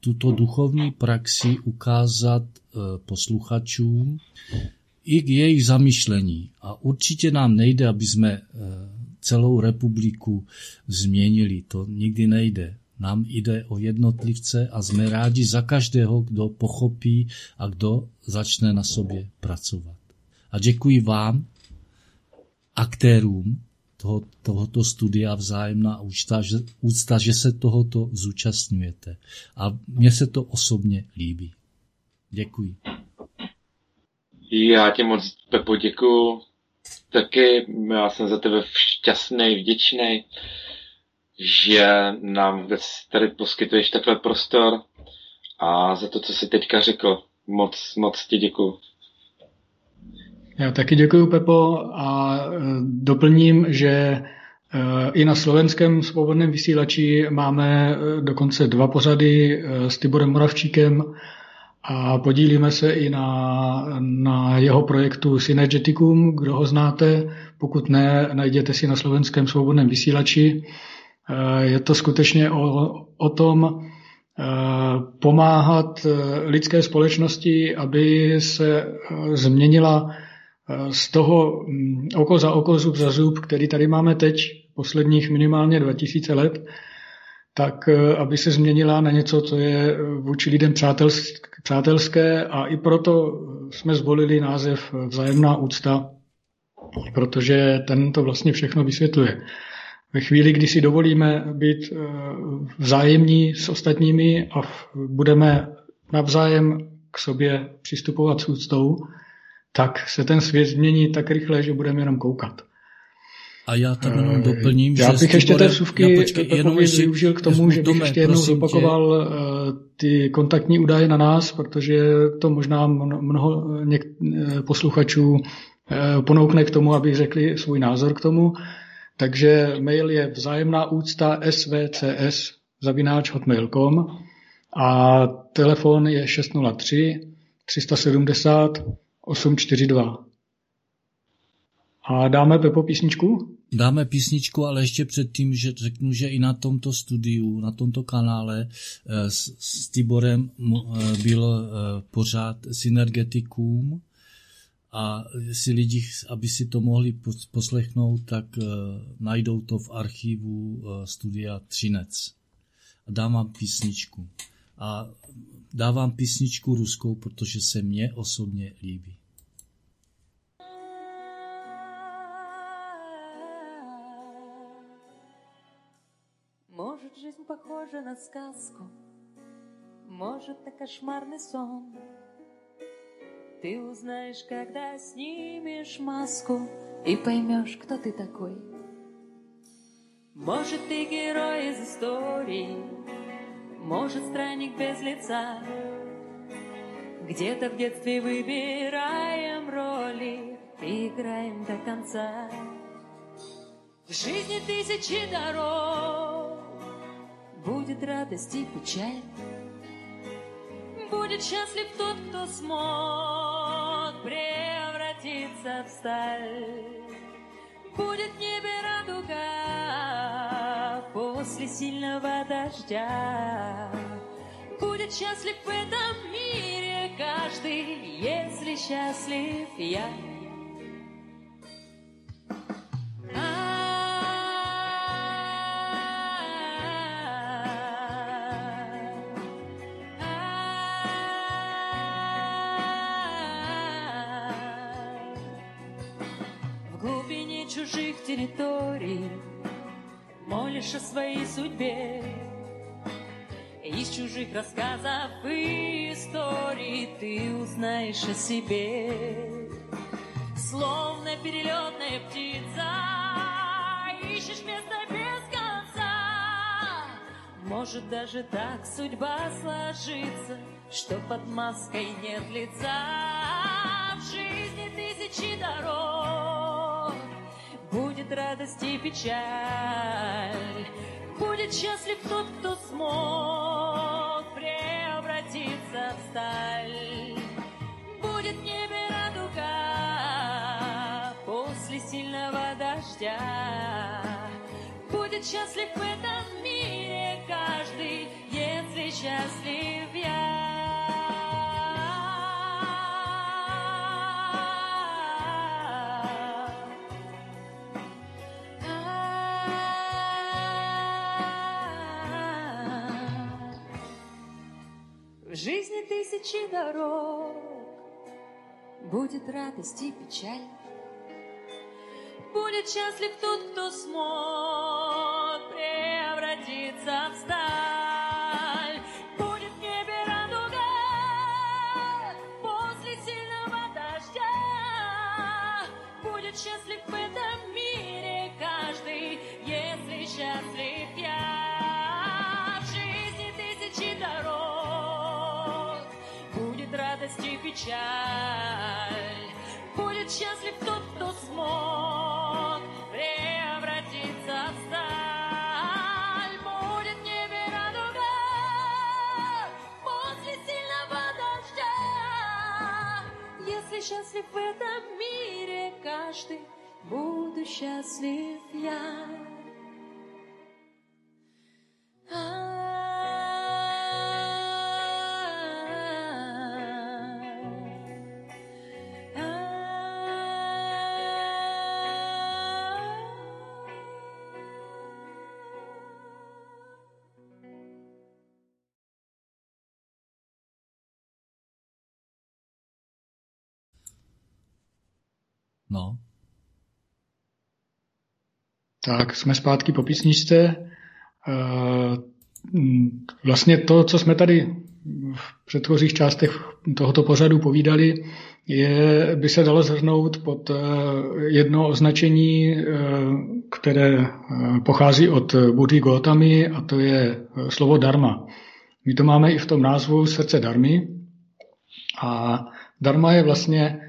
tuto duchovní praxi ukázat uh, posluchačům i k jejich zamýšlení. A určitě nám nejde, aby jsme uh, celou republiku změnili. To nikdy nejde. Nám jde o jednotlivce a jsme rádi za každého, kdo pochopí a kdo začne na sobě pracovat. A děkuji vám, aktérům toho, tohoto studia vzájemná úcta že, úcta, že se tohoto zúčastňujete. A mně se to osobně líbí. Děkuji. Já ti moc, Pepo, děkuji taky já jsem za tebe šťastný, vděčný, že nám vůbec tady poskytuješ takhle prostor a za to, co jsi teďka řekl. Moc, moc ti děkuju. Já taky děkuji, Pepo, a e, doplním, že e, i na slovenském svobodném vysílači máme e, dokonce dva pořady s Tiborem Moravčíkem a podílíme se i na, na jeho projektu Synergeticum, kdo ho znáte. Pokud ne, najděte si na slovenském svobodném vysílači. Eh, je to skutečně o, o tom eh, pomáhat eh, lidské společnosti, aby se změnila z toho mm, oko za oko, zub za zub, který tady máme teď, posledních minimálně 2000 let, tak aby se změnila na něco, co je vůči lidem přátelské a i proto jsme zvolili název Vzájemná úcta, protože ten to vlastně všechno vysvětluje. Ve chvíli, kdy si dovolíme být eh, vzájemní s ostatními a budeme navzájem k sobě přistupovat s úctou, tak se ten svět změní tak rychle, že budeme jenom koukat. A já tam jenom eh, doplním, já bych ještě té vsuvky počkej, jenom ještě, využil k tomu, že bych ještě jednou zopakoval tě. Eh, ty kontaktní údaje na nás, protože to možná mnoho něk- posluchačů ponoukne k tomu, aby řekli svůj názor k tomu. Takže mail je vzájemná úcta svcs zavináč hotmail.com a telefon je 603 370 842. A dáme Pepo písničku? Dáme písničku, ale ještě předtím, že řeknu, že i na tomto studiu, na tomto kanále eh, s, s Tiborem eh, byl eh, pořád Synergeticum, a jestli lidi, aby si to mohli poslechnout, tak najdou to v archivu studia Třinec. A dám vám písničku. A dávám písničku ruskou, protože se mně osobně líbí. Жизнь похожа на сказку, может, на кошмарный сон. Ты узнаешь, когда снимешь маску и поймешь, кто ты такой. Может, ты герой из истории, может, странник без лица. Где-то в детстве выбираем роли и играем до конца. В жизни тысячи дорог, будет радость и печаль. Будет счастлив тот, кто смог превратиться в сталь. Будет небе радуга после сильного дождя. Будет счастлив в этом мире каждый, если счастлив я. Молишь о своей судьбе. Из чужих рассказов и историй ты узнаешь о себе. Словно перелетная птица, ищешь место без конца. Может даже так судьба сложится, что под маской нет лица. В жизни тысячи дорог, будет радость и печаль. Будет счастлив тот, кто смог превратиться в сталь. Будет в небе радуга после сильного дождя. Будет счастлив в этом мире каждый, если счастлив я. Тысячи дорог. Будет радость и печаль. Будет счастлив тот, кто смог Превратиться в сталь счастлив в этом мире каждый. Буду счастлив я No, Tak, jsme zpátky po písničce. Eh, Vlastně to, co jsme tady v předchozích částech tohoto pořadu povídali, je, by se dalo zhrnout pod eh, jedno označení, eh, které pochází od Buddhy Gotami a to je slovo dharma. My to máme i v tom názvu srdce darmy a dharma je vlastně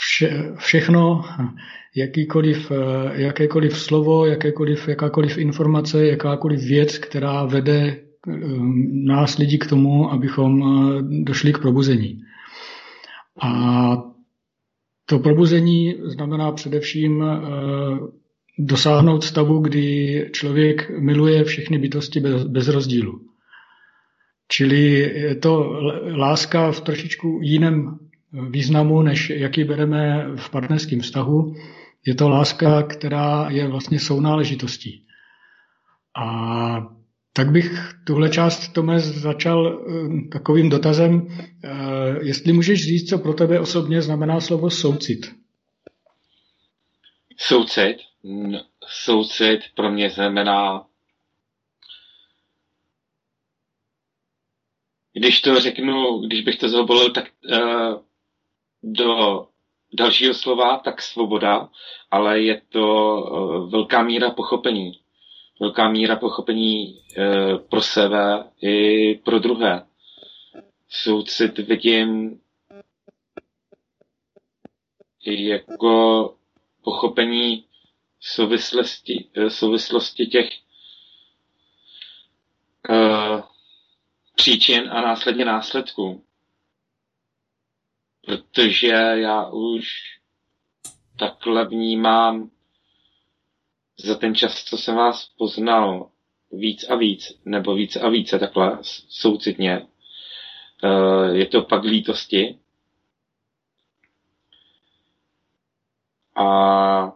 vše, všechno, jakýkoliv, eh, jakékoliv slovo, jakékoliv, jakákoliv informace, jakákoliv věc, která vede eh, nás lidi k tomu, abychom eh, došli k probuzení. A to probuzení znamená především eh, dosáhnout stavu, kdy člověk miluje všechny bytosti bez, bez rozdílu. Čili je to láska v trošičku jiném významu, než jaký bereme v partnerském vztahu. Je to láska, která je vlastně sounáležitostí. A tak bych tuhle část, Tome, začal eh, takovým dotazem, eh, jestli můžeš říct, co pro tebe osobně znamená slovo soucit. Soucit. Soucit pro mě znamená, když to řeknu, když bych to zobolil, tak uh, do dalšího slova, tak svoboda, ale je to uh, velká míra pochopení. Velká míra pochopení uh, pro sebe i pro druhé. Soucit vidím jako pochopení souvislosti, eh, souvislosti těch uh, příčin a následně následků. Protože já už takhle vnímám za ten čas, co jsem vás poznal, víc a víc, nebo víc a více takhle soucitně. Uh, je to pak lítosti. A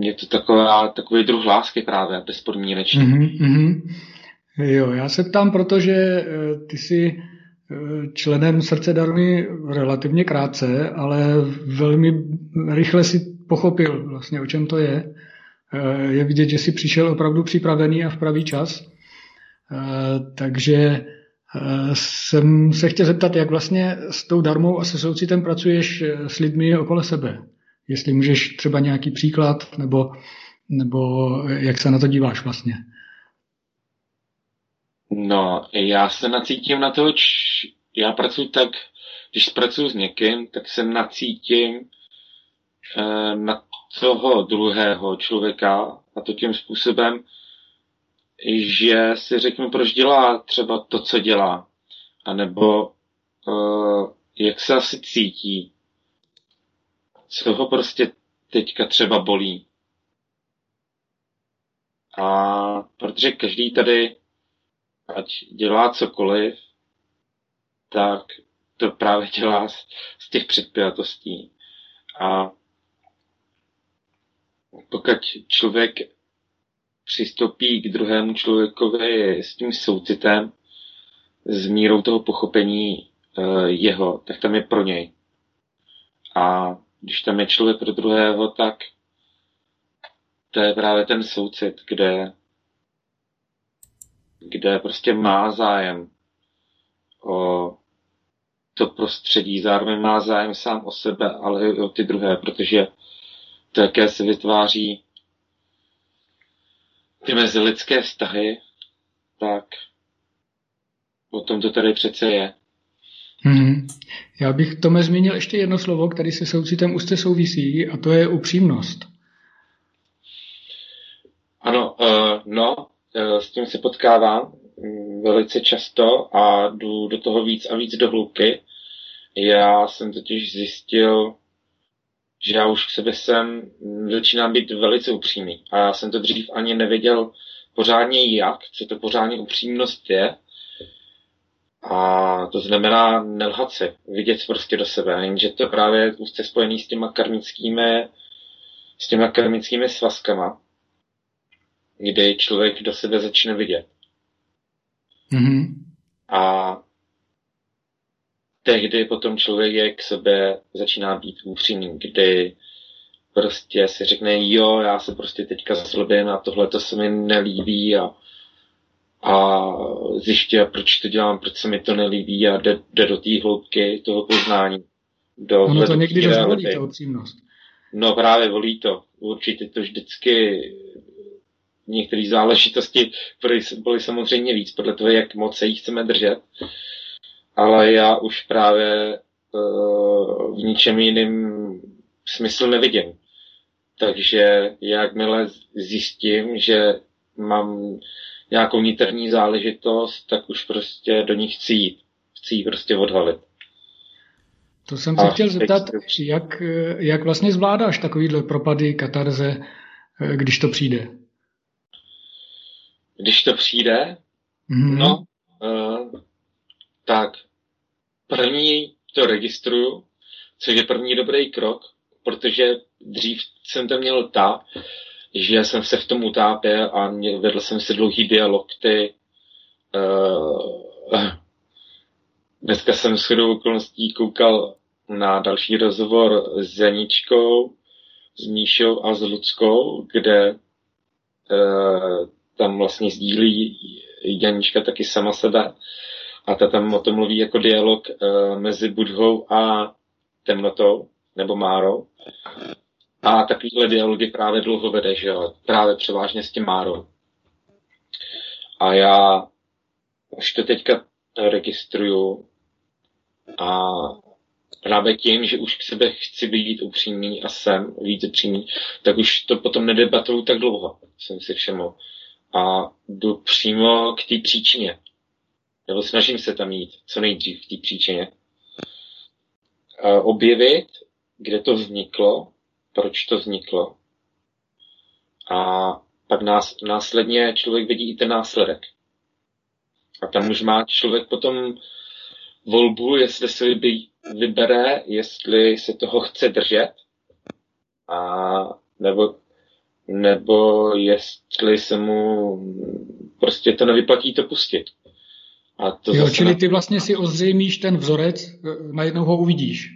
je to taková, takový druh lásky právě, bezpodmínečný. Mm-hmm. Jo, já se ptám, protože eh, ty eh, členem srdce darmy relativně krátce, ale velmi rychle si pochopil vlastně, o čem to je. Eh, je vidět, že jsi přišel opravdu připravený a v pravý čas. Eh, takže jsem se chtěl zeptat, jak vlastně s tou darmou a se soucitem pracuješ s lidmi okolo sebe. Jestli můžeš třeba nějaký příklad, nebo, nebo jak se na to díváš vlastně. No, já se nacítím na to, č... já pracuji tak, když pracuji s někým, tak se nacítím eh, na toho druhého člověka a to tím způsobem, že si řeknu, proč dělá třeba to, co dělá, anebo uh, jak se asi cítí, co ho prostě teďka třeba bolí. A protože každý tady, ať dělá cokoliv, tak to právě dělá z, z těch předpělatostí. A pokud člověk přistoupí k druhému člověkovi s tím soucitem, s mírou toho pochopení uh, jeho, tak tam je pro něj. A když tam je člověk pro druhého, tak to je právě ten soucit, kde, kde prostě má zájem o to prostředí, zároveň má zájem sám o sebe, ale i o ty druhé, protože to, jaké se vytváří ty mezilidské vztahy, tak o tom to tady přece je. Hmm. Já bych Tome zmínil ještě jedno slovo, který se soucitem úzce souvisí, a to je upřímnost. Ano, uh, no, s tím se potkávám um, velice často a jdu do toho víc a víc do hloubky. Já jsem totiž zjistil, že já už k sebe jsem začínám být velice upřímný. A já jsem to dřív ani nevěděl pořádně jak, co to pořádně upřímnost je. A to znamená nelhat si, vidět prostě do sebe, jenže to právě úzce spojený s těma karmickými, s těma karmickými svazkama, kdy člověk do sebe začne vidět. Mm-hmm. A tehdy potom člověk k sobě začíná být upřímný, kdy prostě si řekne, jo, já se prostě teďka zlobím a tohle to se mi nelíbí a, a zjišťuje, proč to dělám, proč se mi to nelíbí a jde, jde do té hloubky toho poznání. Do ono to někdy dost volí, ta upřímnost. No právě volí to. Určitě to vždycky některé záležitosti byly, byly samozřejmě víc, podle toho, jak moc se jich chceme držet ale já už právě uh, v ničem jiném smysl nevidím. Takže jakmile zjistím, že mám nějakou niterní záležitost, tak už prostě do ní chci jít. Chci ji prostě odhalit. To jsem se chtěl zeptat, jak, jak vlastně zvládáš takovýhle propady, katarze, eh, když to přijde? Když to přijde? Mm-hmm. No, uh, tak první to registruju, což je první dobrý krok, protože dřív jsem to měl tak, že jsem se v tom utápěl a vedl jsem si dlouhý dialog, ty uh, dneska jsem s chodou okolností koukal na další rozhovor s Janičkou, s Míšou a s Ludskou, kde uh, tam vlastně sdílí Janička taky sama sebe a ta tam o tom mluví jako dialog uh, mezi Budhou a temnotou, nebo Márou. A takovýhle dialogy právě dlouho vede, že jo, právě převážně s tím Márou. A já už to teďka registruju a právě tím, že už k sebe chci být upřímný a jsem víc upřímný, tak už to potom nedebatuju tak dlouho, jsem si všiml. A jdu přímo k té příčině nebo snažím se tam jít co nejdřív v té příčině, objevit, kde to vzniklo, proč to vzniklo. A pak nás, následně člověk vidí i ten následek. A tam už má člověk potom volbu, jestli si vybere, jestli se toho chce držet, a nebo, nebo jestli se mu prostě to nevyplatí to pustit. A to jo, čili ty vlastně si ozřejmíš ten vzorec, najednou ho uvidíš.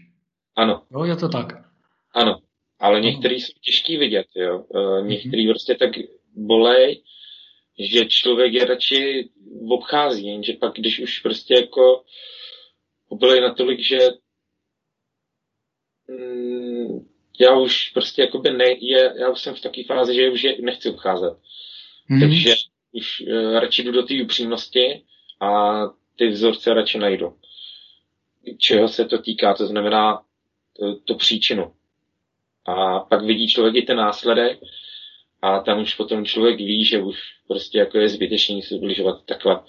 Ano. Jo, je to tak. Ano. Ale některý jsou těžký vidět, jo. Uh, některý prostě tak bolej, že člověk je radši obchází, jenže pak, když už prostě jako obilej natolik, že mm, já už prostě jakoby ne, je, já už jsem v takové fázi, že už je nechci obcházet. Mm-hmm. Takže už uh, radši jdu do té upřímnosti a ty vzorce radši najdu. Čeho se to týká, to znamená to, to příčinu. A pak vidí člověk i ten následek a tam už potom člověk ví, že už prostě jako je zbytečný se ubližovat takhle.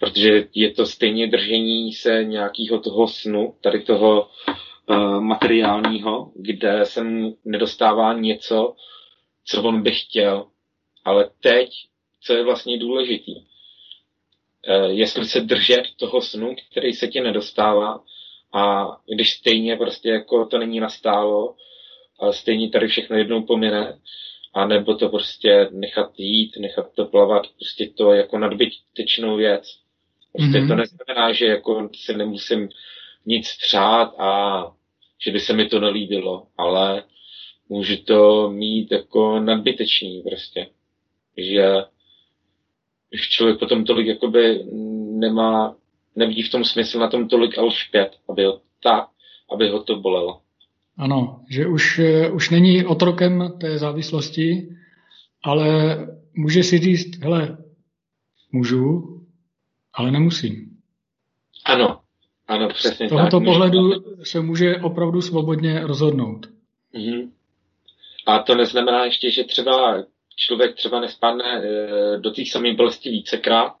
Protože je to stejně držení se nějakého toho snu, tady toho uh, materiálního, kde se mu nedostává něco, co on by chtěl. Ale teď, co je vlastně důležitý, uh, jestli se držet toho snu, který se ti nedostává, a když stejně prostě jako to není nastálo, ale stejně tady všechno jednou pomine, a nebo to prostě nechat jít, nechat to plavat, prostě to jako nadbytečnou věc. Prostě mm-hmm. to neznamená, že jako si nemusím nic přát a že by se mi to nelíbilo, ale může to mít jako nadbytečný prostě. Že už člověk potom tolik jakoby nemá, nevidí v tom smysl na tom tolik alšpět, aby ho tak, aby ho to bolelo. Ano, že už, eh, už není otrokem té závislosti, ale může si říct, hele, můžu, ale nemusím. Ano, ano, přesně Z tohoto tak. pohledu se může opravdu svobodně rozhodnout. Mm-hmm. A to neznamená ještě, že třeba člověk třeba nespadne e, do těch samých bolestí vícekrát,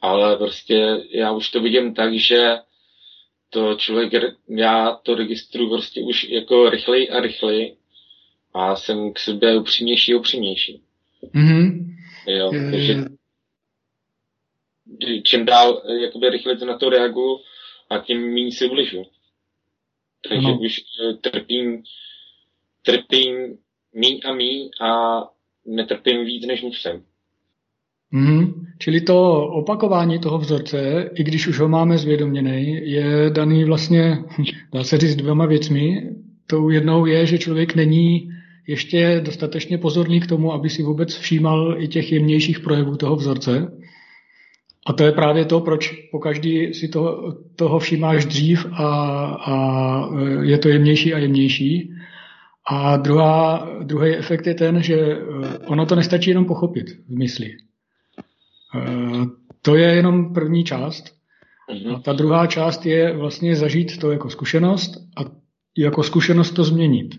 ale prostě já už to vidím tak, že to člověk, já to registruju prostě už jako rychleji a rychleji a jsem k sobě upřímnější a upřímnější. Mm-hmm. Jo, takže čím dál jakoby rychleji na to reaguju a tím méně si ubližu. Takže ano. už eh, trpím, trpím míň a míň a netrpím víc, než musím. Mm, čili to opakování toho vzorce, i když už ho máme zvědoměný, je daný vlastně, [laughs] dá se říct, dvěma věcmi. Tou jednou je, že člověk není ještě dostatečně pozorný k tomu, aby si vůbec všímal i těch jemnějších projevů toho vzorce. A to je právě to, proč po každý si toho, toho všímáš dřív a, a je to jemnější a jemnější. A druhá, druhý efekt je ten, že ono to nestačí jenom pochopit v mysli. Eh, to je jenom první část. Mhm. A ta druhá část je vlastně zažít to jako zkušenost a jako zkušenost to změnit.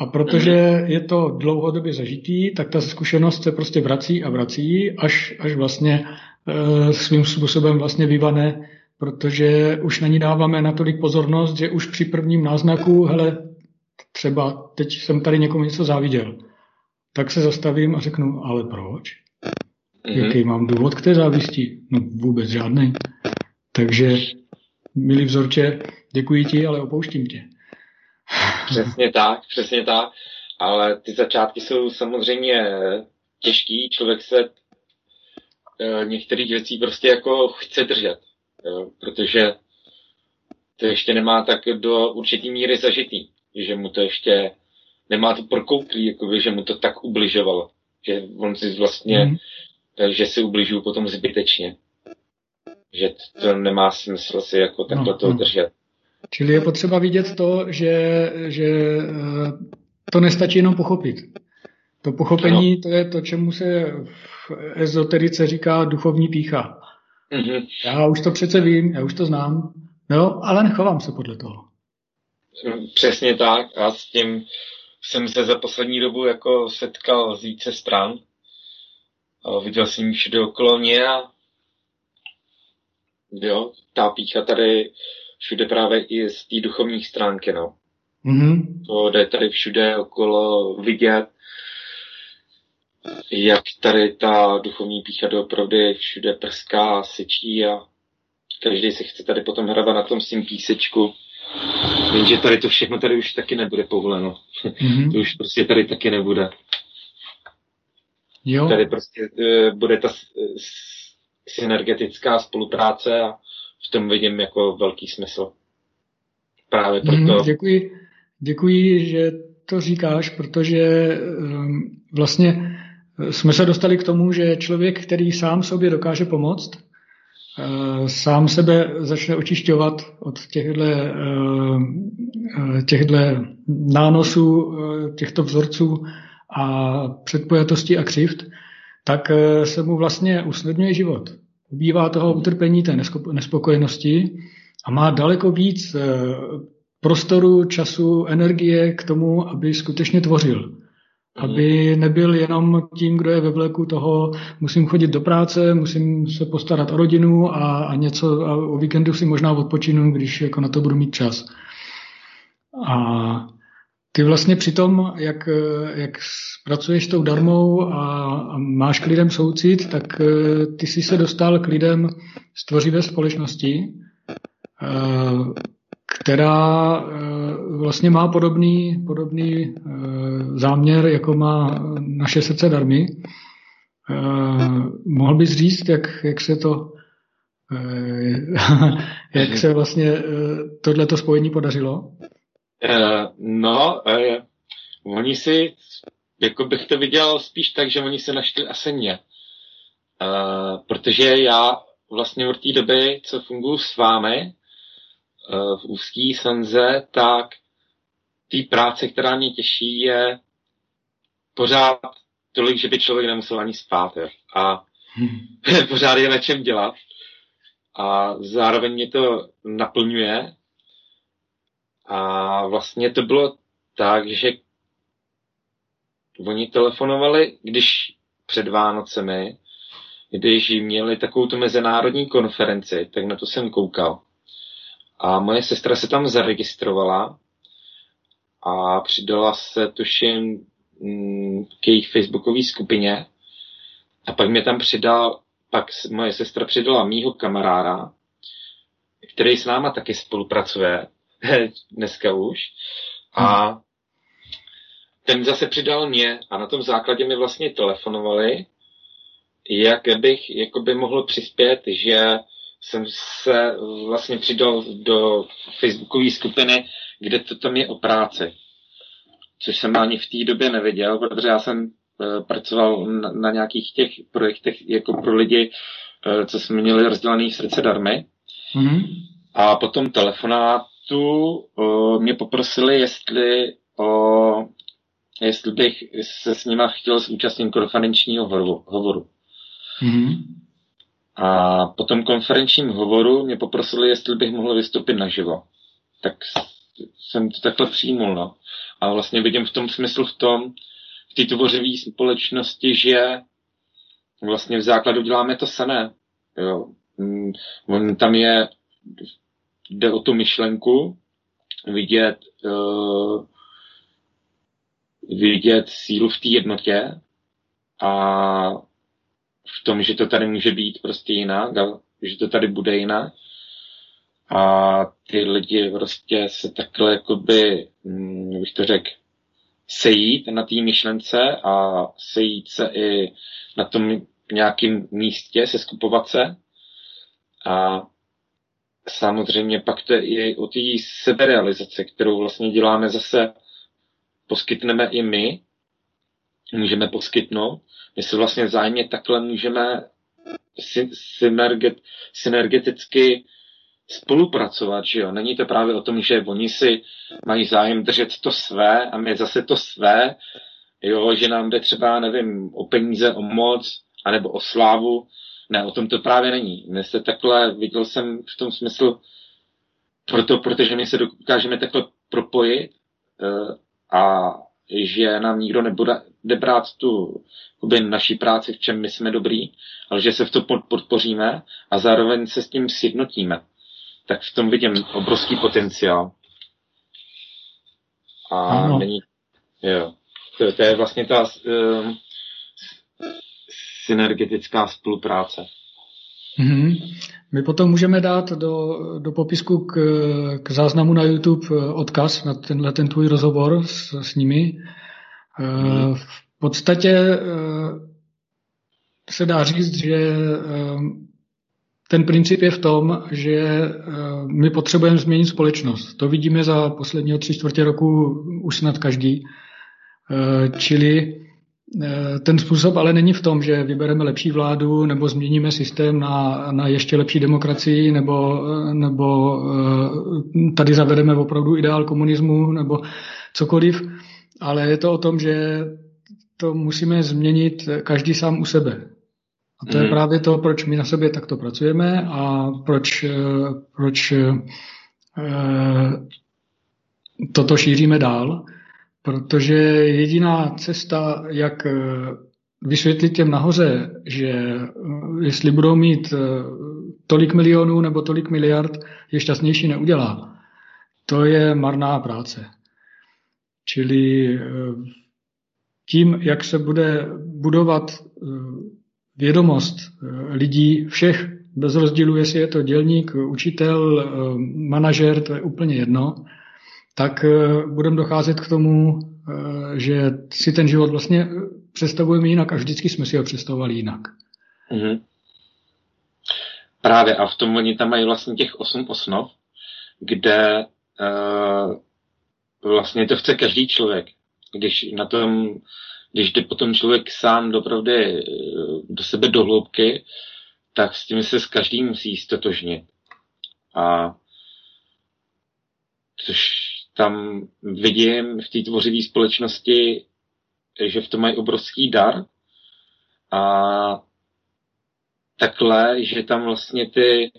A protože mhm. je to dlouhodobě zažitý, tak ta zkušenost se prostě vrací a vrací, až, až vlastně e, svým způsobem vlastně vyvane, protože už na ní dáváme natolik pozornost, že už při prvním náznaku, hele, třeba teď jsem tady někomu něco záviděl, tak se zastavím a řeknu, ale proč? Mm-hmm. Jaký mám důvod k té závisti? No vůbec žádný. Takže, milý vzorče, děkuji ti, ale opouštím tě. Přesně tak, přesně tak. Ale ty začátky jsou samozřejmě těžký. Člověk se e, některých věcí prostě jako chce držet. Jo, protože to ještě nemá tak do určitý míry zažitý. Že mu to ještě nemá to prokouklý, jakoby, že mu to tak ubližovalo. Že on si vlastně mm takže si ubližuju potom zbytečně. Že to nemá smysl si jako takhle no, to no. držet. Čili je potřeba vidět to, že, že eh, to nestačí jenom pochopit. To pochopení, no. to je to, čemu se v ezoterice říká duchovní pícha. Mm-hmm. Já už to přece vím, já už to znám, no, ale nechovám se podle toho. Přesně tak a s tím jsem se za poslední dobu jako setkal z více stran a viděl jsem ji všude okolo mě a jo, ta pícha tady všude právě i z té duchovní stránky, no. Mm-hmm. To jde tady všude okolo vidět, jak tady ta duchovní pícha doopravdy všude prská, sečí a každý si chce tady potom hrabat na tom svým písečku. Jenže tady to všechno tady už taky nebude povoleno. Mm-hmm. to už prostě tady taky nebude. Jo. Tady prostě uh, bude ta uh, synergetická spolupráce a v tom vidím jako velký smysl. Právě proto. Mm, děkuji, děkuji, že to říkáš, protože vlastně jsme se dostali k tomu, že člověk, který sám sobě dokáže pomoct, sám sebe začne očišťovat od těchto, těchto nánosů, těchto vzorců a předpojatosti a křivt, tak se mu vlastně usnadňuje život. Ubývá toho utrpení té nespokojenosti a má daleko víc eh, prostoru, času, energie k tomu, aby skutečně tvořil. Mhm. Aby nebyl jenom tím, kdo je ve vleku toho, musím chodit do práce, musím se postarat o rodinu a, a něco a o víkendu si možná odpočinu, když jako na to budu mít čas. A ty vlastně při tom, jak, jak pracuješ tou darmou a, a máš k lidem soucit, tak eh, ty jsi se dostal k lidem z tvořivé společnosti, eh, která eh, vlastně má podobný, podobný záměr, jako má naše srdce darmy. Mohl bys říct, jak, jak se to [laughs] jak se vlastně tohleto spojení podařilo? No, oni si jako bych to viděl spíš tak, že oni se našli asi mě. Uh, protože já vlastně od té doby, co funguji s vámi uh, v úzký sanze, tak té práce, která mě těší, je pořád tolik, že by člověk nemusel ani spát. Je. A hmm. [laughs] pořád je na čem dělat. A zároveň mě to naplňuje. A vlastně to bylo tak, že oni telefonovali, když před Vánocemi, když měli takovou tu mezinárodní konferenci, tak na to jsem koukal. A moje sestra se tam zaregistrovala a přidala se, tuším, mm, k jejich facebookové skupině. A pak mě tam přidal, pak moje sestra přidala mýho kamaráda, který s náma taky spolupracuje, [laughs] dneska už. A ten zase přidal mě a na tom základě mi vlastně telefonovali, jak bych jakoby mohl přispět, že jsem se vlastně přidal do facebookové skupiny, kde to tam je o práci. Což jsem ani v té době nevěděl, protože já jsem uh, pracoval na, na nějakých těch projektech jako pro lidi, uh, co jsme měli rozdělený srdce darmy. Mm-hmm. A potom telefonátu uh, mě poprosili, jestli o jestli bych se s nima chtěl zúčastnit konferenčního hovoru. Mm-hmm. A po tom konferenčním hovoru mě poprosili, jestli bych mohl vystoupit naživo. Tak jsem to takhle přijmul, no. A vlastně vidím v tom smyslu v tom, v té tvořivé společnosti, že vlastně v základu děláme to samé. Jo. Mm, on tam je, jde o tu myšlenku, vidět uh, vidět sílu v té jednotě a v tom, že to tady může být prostě jinak, že to tady bude jinak. A ty lidi prostě se takhle jakoby, hm, bych to řekl, sejít na té myšlence a sejít se i na tom nějakém místě, se skupovat se. A samozřejmě pak to je i o té seberealizace, kterou vlastně děláme zase poskytneme i my, můžeme poskytnout. My se vlastně vzájemně takhle můžeme synerget, synergeticky spolupracovat, že jo. Není to právě o tom, že oni si mají zájem držet to své a my zase to své, jo, že nám jde třeba, nevím, o peníze, o moc, anebo o slávu. Ne, o tom to právě není. My se takhle, viděl jsem v tom smyslu, proto, protože my se dokážeme takhle propojit eh, a že nám nikdo nebude brát tu jakoby, naší práci, v čem my jsme dobrý, ale že se v to podpoříme a zároveň se s tím sjednotíme. Tak v tom vidím obrovský potenciál. A ano. není, jo, to, to je vlastně ta uh, synergetická spolupráce. Mm-hmm. My potom můžeme dát do, do popisku k, k záznamu na YouTube eh, odkaz na tenhle ten tvůj rozhovor s, s nimi. Mm-hmm. V podstatě eh, se dá říct, že ten princip je v tom, že my potřebujeme změnit společnost. To vidíme za posledního tři čtvrtě roku už snad každý. Čili ten způsob ale není v tom, že vybereme lepší vládu nebo změníme systém na, na ještě lepší demokracii nebo, nebo tady zavedeme opravdu ideál komunismu nebo cokoliv, ale je to o tom, že to musíme změnit každý sám u sebe. A to je mm. právě to, proč my na sobě takto pracujeme a proč, eh, proč eh, toto šíříme dál, protože jediná cesta, jak eh, vysvětlit těm nahoře, že jestli budou mít tolik milionů nebo tolik miliard, je šťastnější neudělá. To je marná práce. Čili tím, jak se bude budovat vědomost eh, lidí všech, bez rozdílu, jestli je to dělník, učitel, eh, manažer, to je úplně jedno, tak eh, budeme docházet k tomu, že si ten život vlastně představujeme jinak a vždycky jsme si ho představovali jinak. Mm-hmm. Právě a v tom oni tam mají vlastně těch osm osnov, kde uh, vlastně to chce každý člověk. Když na tom když jde potom člověk sám dopravdy eh, do sebe do hloubky, tak s tím se s každým musí stotožnit. A což tam vidím v té tvořivé společnosti, že v tom mají obrovský dar a takhle, že tam vlastně ty,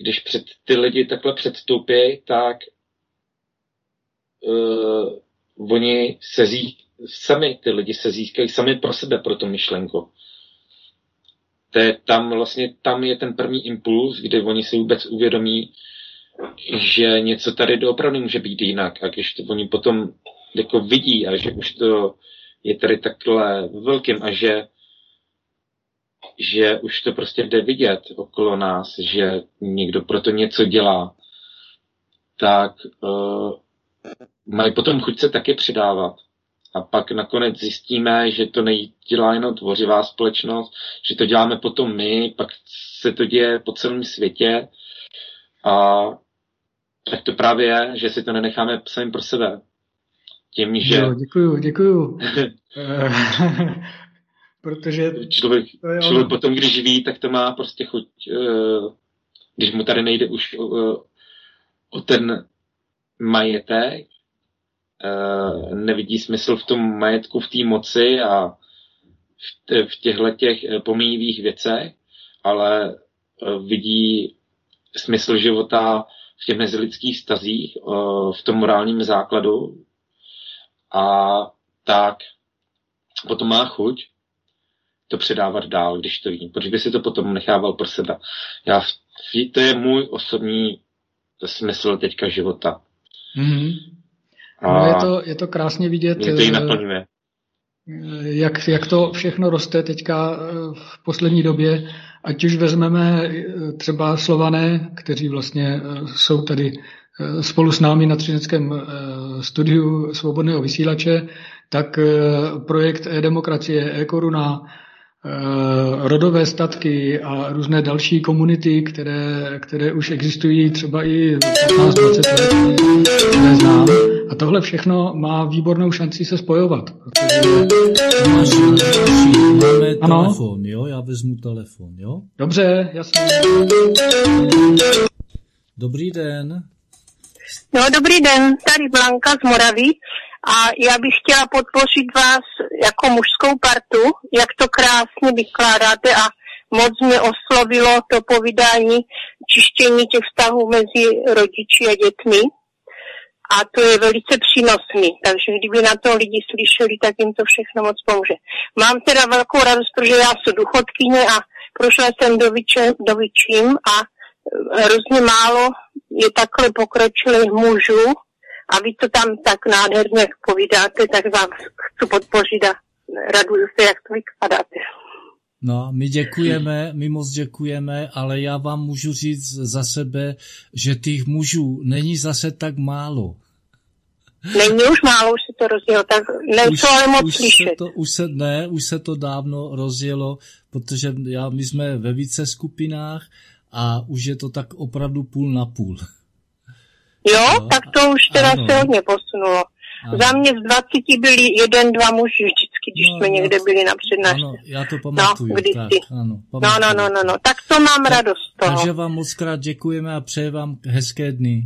když před ty lidi takhle předstoupí, tak uh, oni se zí, sami ty lidi se získají sami pro sebe, pro tu myšlenku. To je tam vlastně, tam je ten první impuls, kdy oni si vůbec uvědomí, že něco tady doopravdy může být jinak. A když to oni potom jako vidí a že už to je tady takhle velkým a že že už to prostě jde vidět okolo nás, že někdo proto něco dělá, tak uh, mají potom chuť se taky přidávat. A pak nakonec zjistíme, že to nedělá jenom tvořivá společnost, že to děláme potom my, pak se to děje po celém světě. A tak to právě je, že si to nenecháme sami pro sebe. Tím, že... Jo, děkuju, děkuju. [laughs] Protože... Člověk, člověk potom, když ví, tak to má prostě chuť, eh, když mu tady nejde už o, o ten majetek, eh, nevidí smysl v tom majetku, v té moci a v těchto těch eh, pomíjivých věcech, ale eh, vidí smysl života v těch mezilidských stazích, v tom morálním základu a tak potom má chuť to předávat dál, když to ví. Proč by si to potom nechával pro sebe? Já, to je můj osobní smysl teďka života. Mm-hmm. No, je, to, je to krásně vidět, to eh, jak, jak to všechno roste teďka eh, v poslední době, ať už vezmeme eh, třeba Slované, kteří vlastně jsou tady spolu s námi na Třineckém studiu svobodného vysílače, tak projekt e-demokracie, e-koruna, Eh, rodové statky a různé další komunity, které, které už existují třeba i 15-20 let, které znám. A tohle všechno má výbornou šanci se spojovat. Protože... Máme ano? telefon, jo? Já vezmu telefon, jo? Dobře, jasně. Dobrý den. No, dobrý den, tady Blanka z Moravy. A já bych chtěla podpořit vás jako mužskou partu, jak to krásně vykládáte a moc mě oslovilo to povídání čištění těch vztahů mezi rodiči a dětmi. A to je velice přínosný, takže kdyby na to lidi slyšeli, tak jim to všechno moc pomůže. Mám teda velkou radost, protože já jsem duchodkyně a prošla jsem do, vyče, do vyčím a hrozně málo je takhle pokročilých mužů, a vy to tam tak nádherně povídáte, tak vám chci podpořit a raduju se, jak to vykládáte. No, my děkujeme, my moc děkujeme, ale já vám můžu říct za sebe, že těch mužů není zase tak málo. Není už málo, už se to rozjelo, tak nejsou ale moc už slyšet. Se to, už se, ne, už se to dávno rozjelo, protože já, my jsme ve více skupinách a už je to tak opravdu půl na půl. Jo, no, tak to už teda ano. se hodně posunulo. Ano. Za mě z 20 byli jeden, dva muži vždycky, když no, jsme někde byli na přednášce. Ano, já to pamatuju. No, tak, ano, pamatuju. no, no, no, no, no, tak to mám tak, radost toho. Takže vám moc krát děkujeme a přeje vám hezké dny.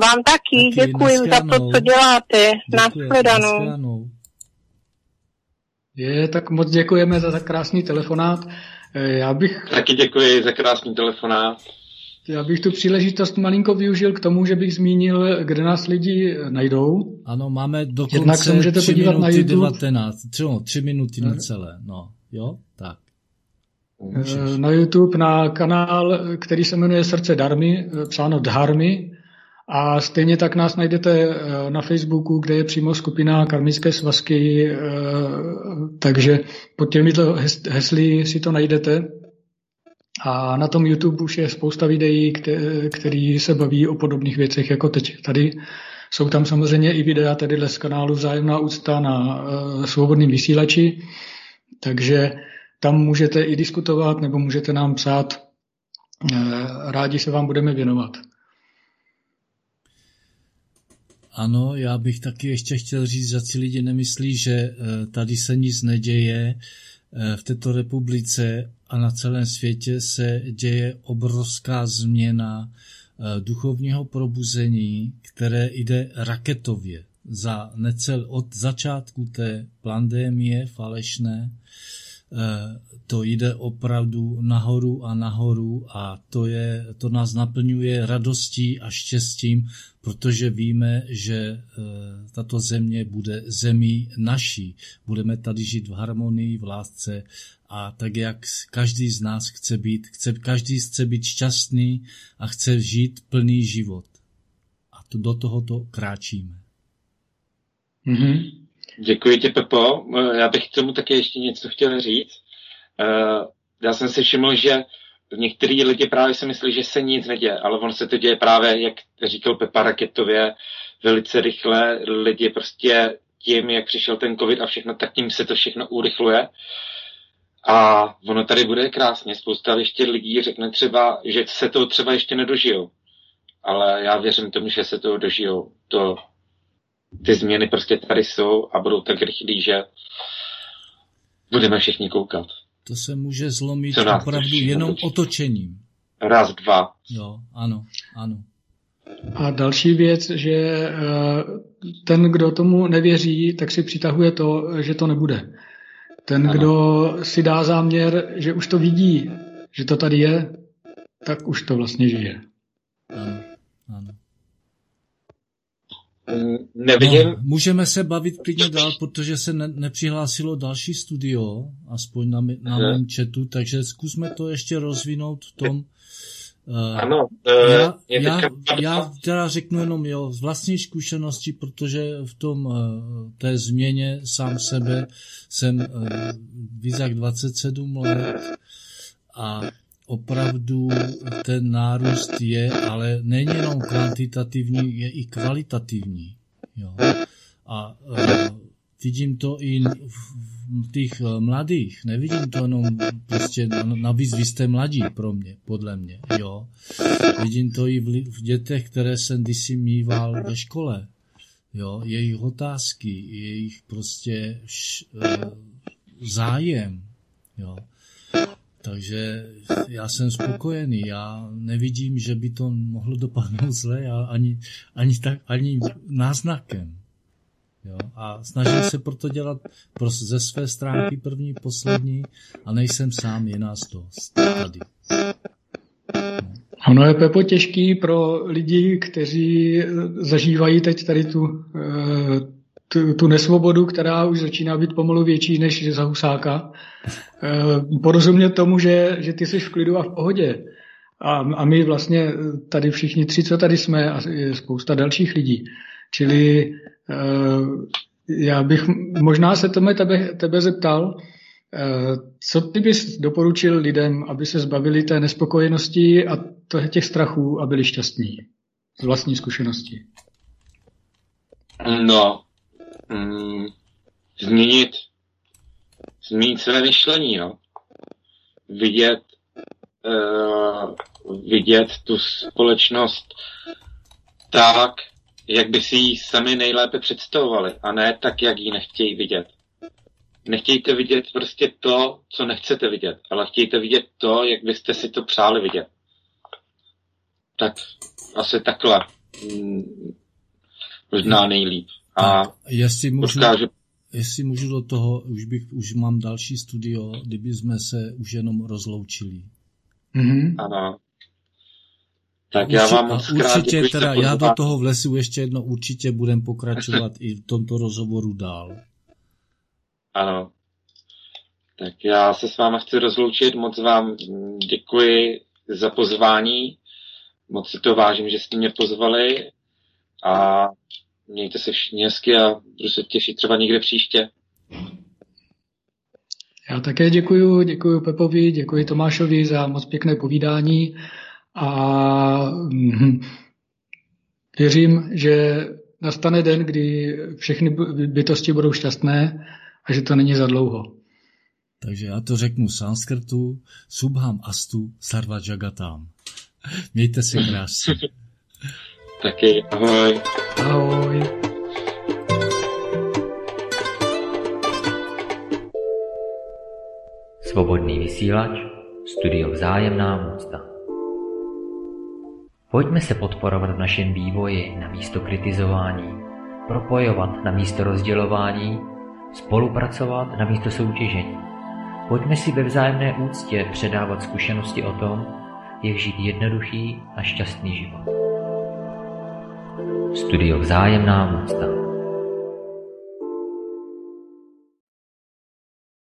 Vám taky, taky děkuji za to, co děláte. Nashledanou. Je, tak moc děkujeme za tak krásný telefonát. Eh, já bych... Taky děkuji za krásný telefonát. Já bych tu příležitost malinko využil k tomu, že bych zmínil, kde nás lidi najdou. Ano, máme dokonce se můžete 3 podívat minuty na YouTube. 19, 3, no, 3 minuty necelé, no, jo, tak. Můžeš. Eh, na YouTube na kanál, který se jmenuje Srdce Darmy, eh, psáno Dharmy, a stejně tak nás najdete eh, na Facebooku, kde je přímo skupina karmické svazky, takže pod těmito hesly si to najdete. A na tom YouTube už je spousta videí, který se baví o podobných věcech jako teď tady. Jsou tam samozřejmě i videa tedy z kanálu Vzájemná úcta na uh, vysílači, takže tam můžete i diskutovat nebo můžete nám psát. Uh, rádi se vám budeme věnovat. Ano, já bych taky ještě chtěl říct, že si lidi nemyslí, že tady se nic neděje v této republice a na celém světě se děje obrovská změna eh, duchovního probuzení, které jde raketově. Za necel od začátku té pandémie falešné Eh, to jde opravdu nahoru a nahoru a to, je, to nás naplňuje radostí a štěstím, protože víme, že eh, tato země bude zemí naší. Budeme tady žít v harmonii, v lásce a tak, jak každý z nás chce být, chce, každý chce být šťastný a chce žít plný život. A to, do tohoto kráčíme. Mm-hmm. Děkuji ti, Pepo. Já bych k tomu také ještě něco chtěl říct. Eh, já jsem si všiml, že některý lidi právě si myslí, že se nic neděje, ale on se to děje právě, jak říkal Pepa raketově, velice rychle. Lidi prostě tím, jak přišel ten covid a všechno, tak tím se to všechno urychluje. A ono tady bude krásně. Spousta ještě lidí řekne třeba, že se to třeba ještě nedožijou. Ale já věřím tomu, že se to dožijou. To ty změny prostě tady jsou a budou tak rychlí, že budeme všichni koukat. To se může zlomit opravdu jenom otočení. otočením. Raz, dva. Jo, ano, ano. A další věc, že eh, ten, kdo tomu nevěří, tak si přitahuje to, že to nebude. Ten, ano. kdo si dá záměr, že už to vidí, že to tady je, tak už to vlastně žije. Ano, ano. Mm, nevidím. No, můžeme se bavit klidně dál, protože se ne, nepřihlásilo další studio, aspoň na, na mém chatu, takže zkusme to ještě rozvinout v tom. Uh, ano, uh, já, já, já teda řeknu jenom jo, z vlastní zkušenosti, protože v tom uh, té změně sám sebe jsem uh, víc jak 27 let a opravdu ten nárůst je, ale není jenom kvantitativní, je i kvalitativní. Jo. A vidím to i v těch uh, mladých, nevidím to jenom prostě, navíc vy jste mladí pro mě, podle mě, jo. Vidím to i v, dětech, které jsem kdysi mýval ve škole, jo, jejich otázky, jejich prostě š, uh, zájem, jo. Takže já jsem spokojený, já nevidím, že by to mohlo dopadnout zle, ani, ani, tak, ani náznakem. Jo? A snažím se proto dělat prostě ze své stránky první, poslední a nejsem sám, je nás dost tady. Ono je Pepo těžký pro lidi, kteří zažívají teď tady tu, eh, tu, tu nesvobodu, která už začíná být pomalu větší než za Husáka, eh, porozumět tomu, že, že ty jsi v klidu a v pohodě. A, a my vlastně tady všichni tři, co tady jsme, a spousta dalších lidí. Čili eh, já bych možná se tomu tebe, tebe zeptal, eh, co ty bys doporučil lidem, aby se zbavili té nespokojenosti a těch strachů a byli šťastní z vlastní zkušenosti? No, mm, změnit, změnit své myšlení, no. Vidět, uh, vidět tu společnost tak, jak by si ji sami nejlépe představovali, a ne tak, jak ji nechtějí vidět. Nechtějte vidět prostě to, co nechcete vidět, ale chtějte vidět to, jak byste si to přáli vidět. Tak asi takhle. Mm, možná nejlíp. A jestli můžu, jestli můžu do toho, už, bych, už mám další studio, kdyby jsme se už jenom rozloučili. Mm-hmm. Ano. Tak určitě, já vám moc určitě krát, teda, já do toho vlesu ještě jedno, určitě budem pokračovat i v tomto rozhovoru dál. Ano. Tak já se s váma chci rozloučit, moc vám děkuji za pozvání, moc si to vážím, že jste mě pozvali a mějte se všichni hezky a budu se těšit třeba někde příště. Já také děkuji, děkuji Pepovi, děkuji Tomášovi za moc pěkné povídání a hm, věřím, že nastane den, kdy všechny bytosti budou šťastné a že to není za dlouho. Takže já to řeknu sanskrtu, subham astu sarva jagatam. Mějte se krásně. [laughs] Taky, ahoj. Ahoj. Svobodný vysílač, studio Vzájemná úcta. Pojďme se podporovat v našem vývoji na místo kritizování, propojovat na místo rozdělování, spolupracovat na místo soutěžení. Pojďme si ve vzájemné úctě předávat zkušenosti o tom, jak žít jednoduchý a šťastný život. Studio Vzájemná úcta.